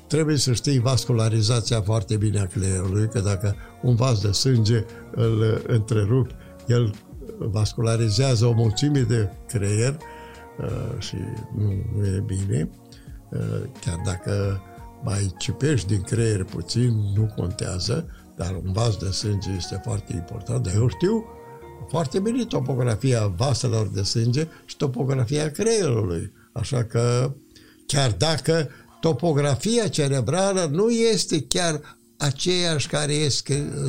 trebuie să știi vascularizația foarte bine a creierului, că dacă un vas de sânge îl întrerup, el vascularizează o mulțime de creier uh, și nu, nu e bine. Uh, chiar dacă mai cipești din creier puțin, nu contează, dar un vas de sânge este foarte important, dar eu știu foarte bine topografia vaselor de sânge și topografia creierului. Așa că chiar dacă topografia cerebrală nu este chiar aceeași care e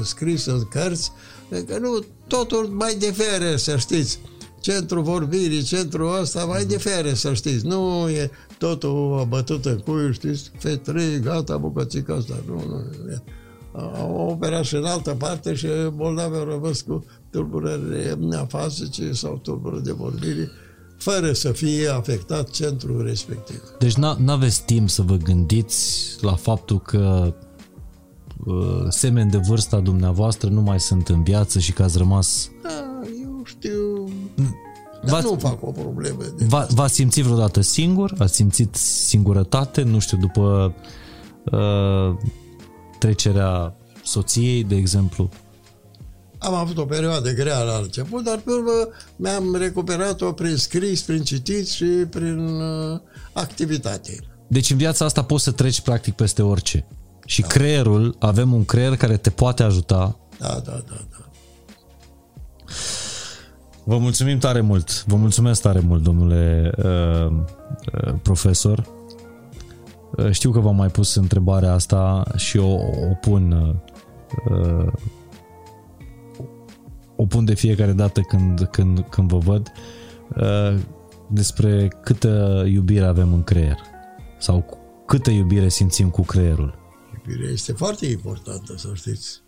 scris în cărți, că nu, totul mai diferă, să știți. Centrul vorbirii, centrul ăsta mai diferă, să știți. Nu e totul bătut în cuiu, știți, fetrei, gata, bucățica asta. Nu, nu, e au operat și în altă parte și bolnavii au rămas cu tulburări afasice sau tulburări de vorbire fără să fie afectat centrul respectiv. Deci nu aveți timp să vă gândiți la faptul că uh, semeni de vârsta dumneavoastră nu mai sunt în viață și că ați rămas... Da, eu știu... Dar nu fac o problemă. De v-a, v-ați simțit vreodată singur? Ați simțit singurătate? Nu știu, după uh, trecerea soției, de exemplu? Am avut o perioadă grea la început, dar pe urmă mi-am recuperat-o prin scris, prin citit și prin uh, activitate. Deci în viața asta poți să treci practic peste orice. Și da. creierul, avem un creier care te poate ajuta. Da, da, da, da. Vă mulțumim tare mult. Vă mulțumesc tare mult, domnule uh, uh, profesor. Uh, știu că v-am mai pus întrebarea asta și o, o pun uh, o pun de fiecare dată când, când, când vă văd uh, despre câtă iubire avem în creier sau câtă iubire simțim cu creierul. Iubirea este foarte importantă, să știți.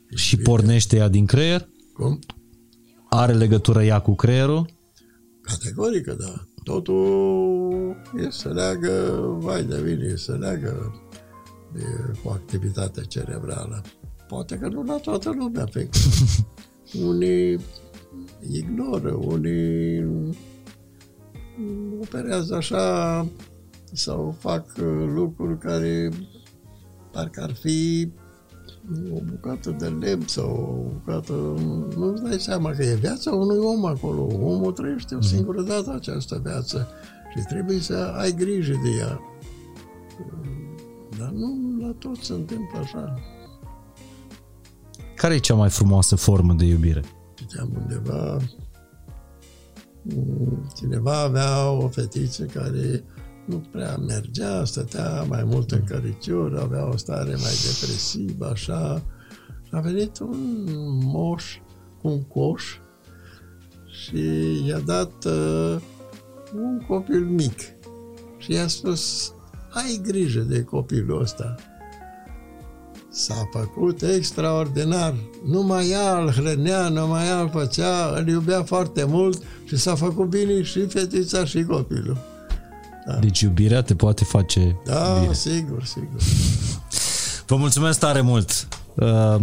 Iubirea. Și pornește ea din creier? Cum? Are legătură ea cu creierul? Categorică, da totul e să leagă, vai de mine, să leagă de, cu activitatea cerebrală. Poate că nu la toată lumea afectă. unii ignoră, unii operează așa sau fac uh, lucruri care parcă ar fi o bucată de lemn sau o bucată... Nu-ți dai seama că e viața unui om acolo. Omul trăiește o mhm. singură dată această viață și trebuie să ai grijă de ea. Dar nu la tot se întâmplă așa. Care e cea mai frumoasă formă de iubire? Citeam undeva cineva avea o fetiță care nu prea mergea, stătea mai mult în căriciuri, avea o stare mai depresivă, așa. A venit un moș cu un coș și i-a dat uh, un copil mic și i-a spus, ai grijă de copilul ăsta. S-a făcut extraordinar. Numai ea îl hrănea, numai ea îl făcea, îl iubea foarte mult și s-a făcut bine și fetița și copilul. Da. Deci iubirea te poate face Da, bine. sigur, sigur. Vă mulțumesc tare mult. Uh,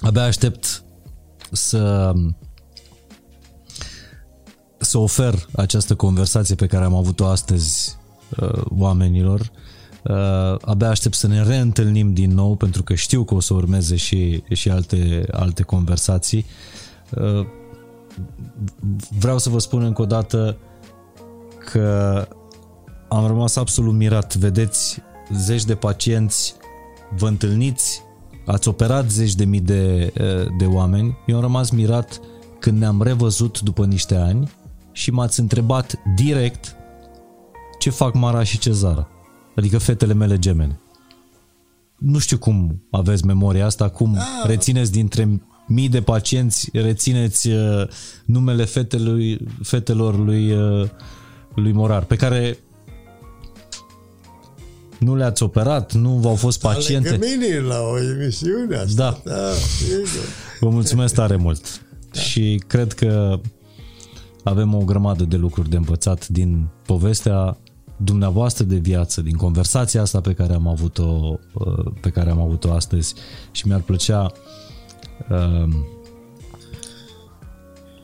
abia aștept să să ofer această conversație pe care am avut-o astăzi uh, oamenilor. Uh, abia aștept să ne reîntâlnim din nou pentru că știu că o să urmeze și, și alte, alte conversații. Uh, vreau să vă spun încă o dată că am rămas absolut mirat. Vedeți zeci de pacienți, vă întâlniți, ați operat zeci de mii de, de oameni. Eu am rămas mirat când ne-am revăzut după niște ani și m-ați întrebat direct ce fac Mara și Cezara. Adică fetele mele gemene. Nu știu cum aveți memoria asta, cum da. rețineți dintre mii de pacienți, rețineți uh, numele fetelui, fetelor lui, uh, lui Morar, pe care nu le-ați operat, nu v-au fost da, paciente. mine la o emisiune asta. Da. da Vă mulțumesc tare mult. Da. Și cred că avem o grămadă de lucruri de învățat din povestea dumneavoastră de viață, din conversația asta pe care am avut-o, uh, pe care am avut-o astăzi. Și mi-ar plăcea uh,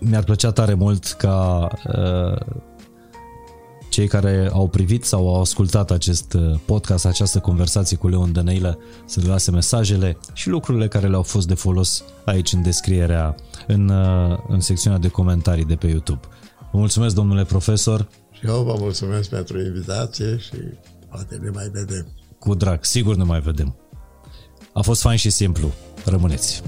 mi-ar plăcea tare mult ca uh, cei care au privit sau au ascultat acest podcast, această conversație cu Leon Dănăilă, să le lase mesajele și lucrurile care le-au fost de folos aici în descrierea, în, în secțiunea de comentarii de pe YouTube. Vă mulțumesc, domnule profesor, și eu vă mulțumesc pentru invitație și poate ne mai vedem. Cu drag, sigur ne mai vedem. A fost fain și simplu. Rămâneți!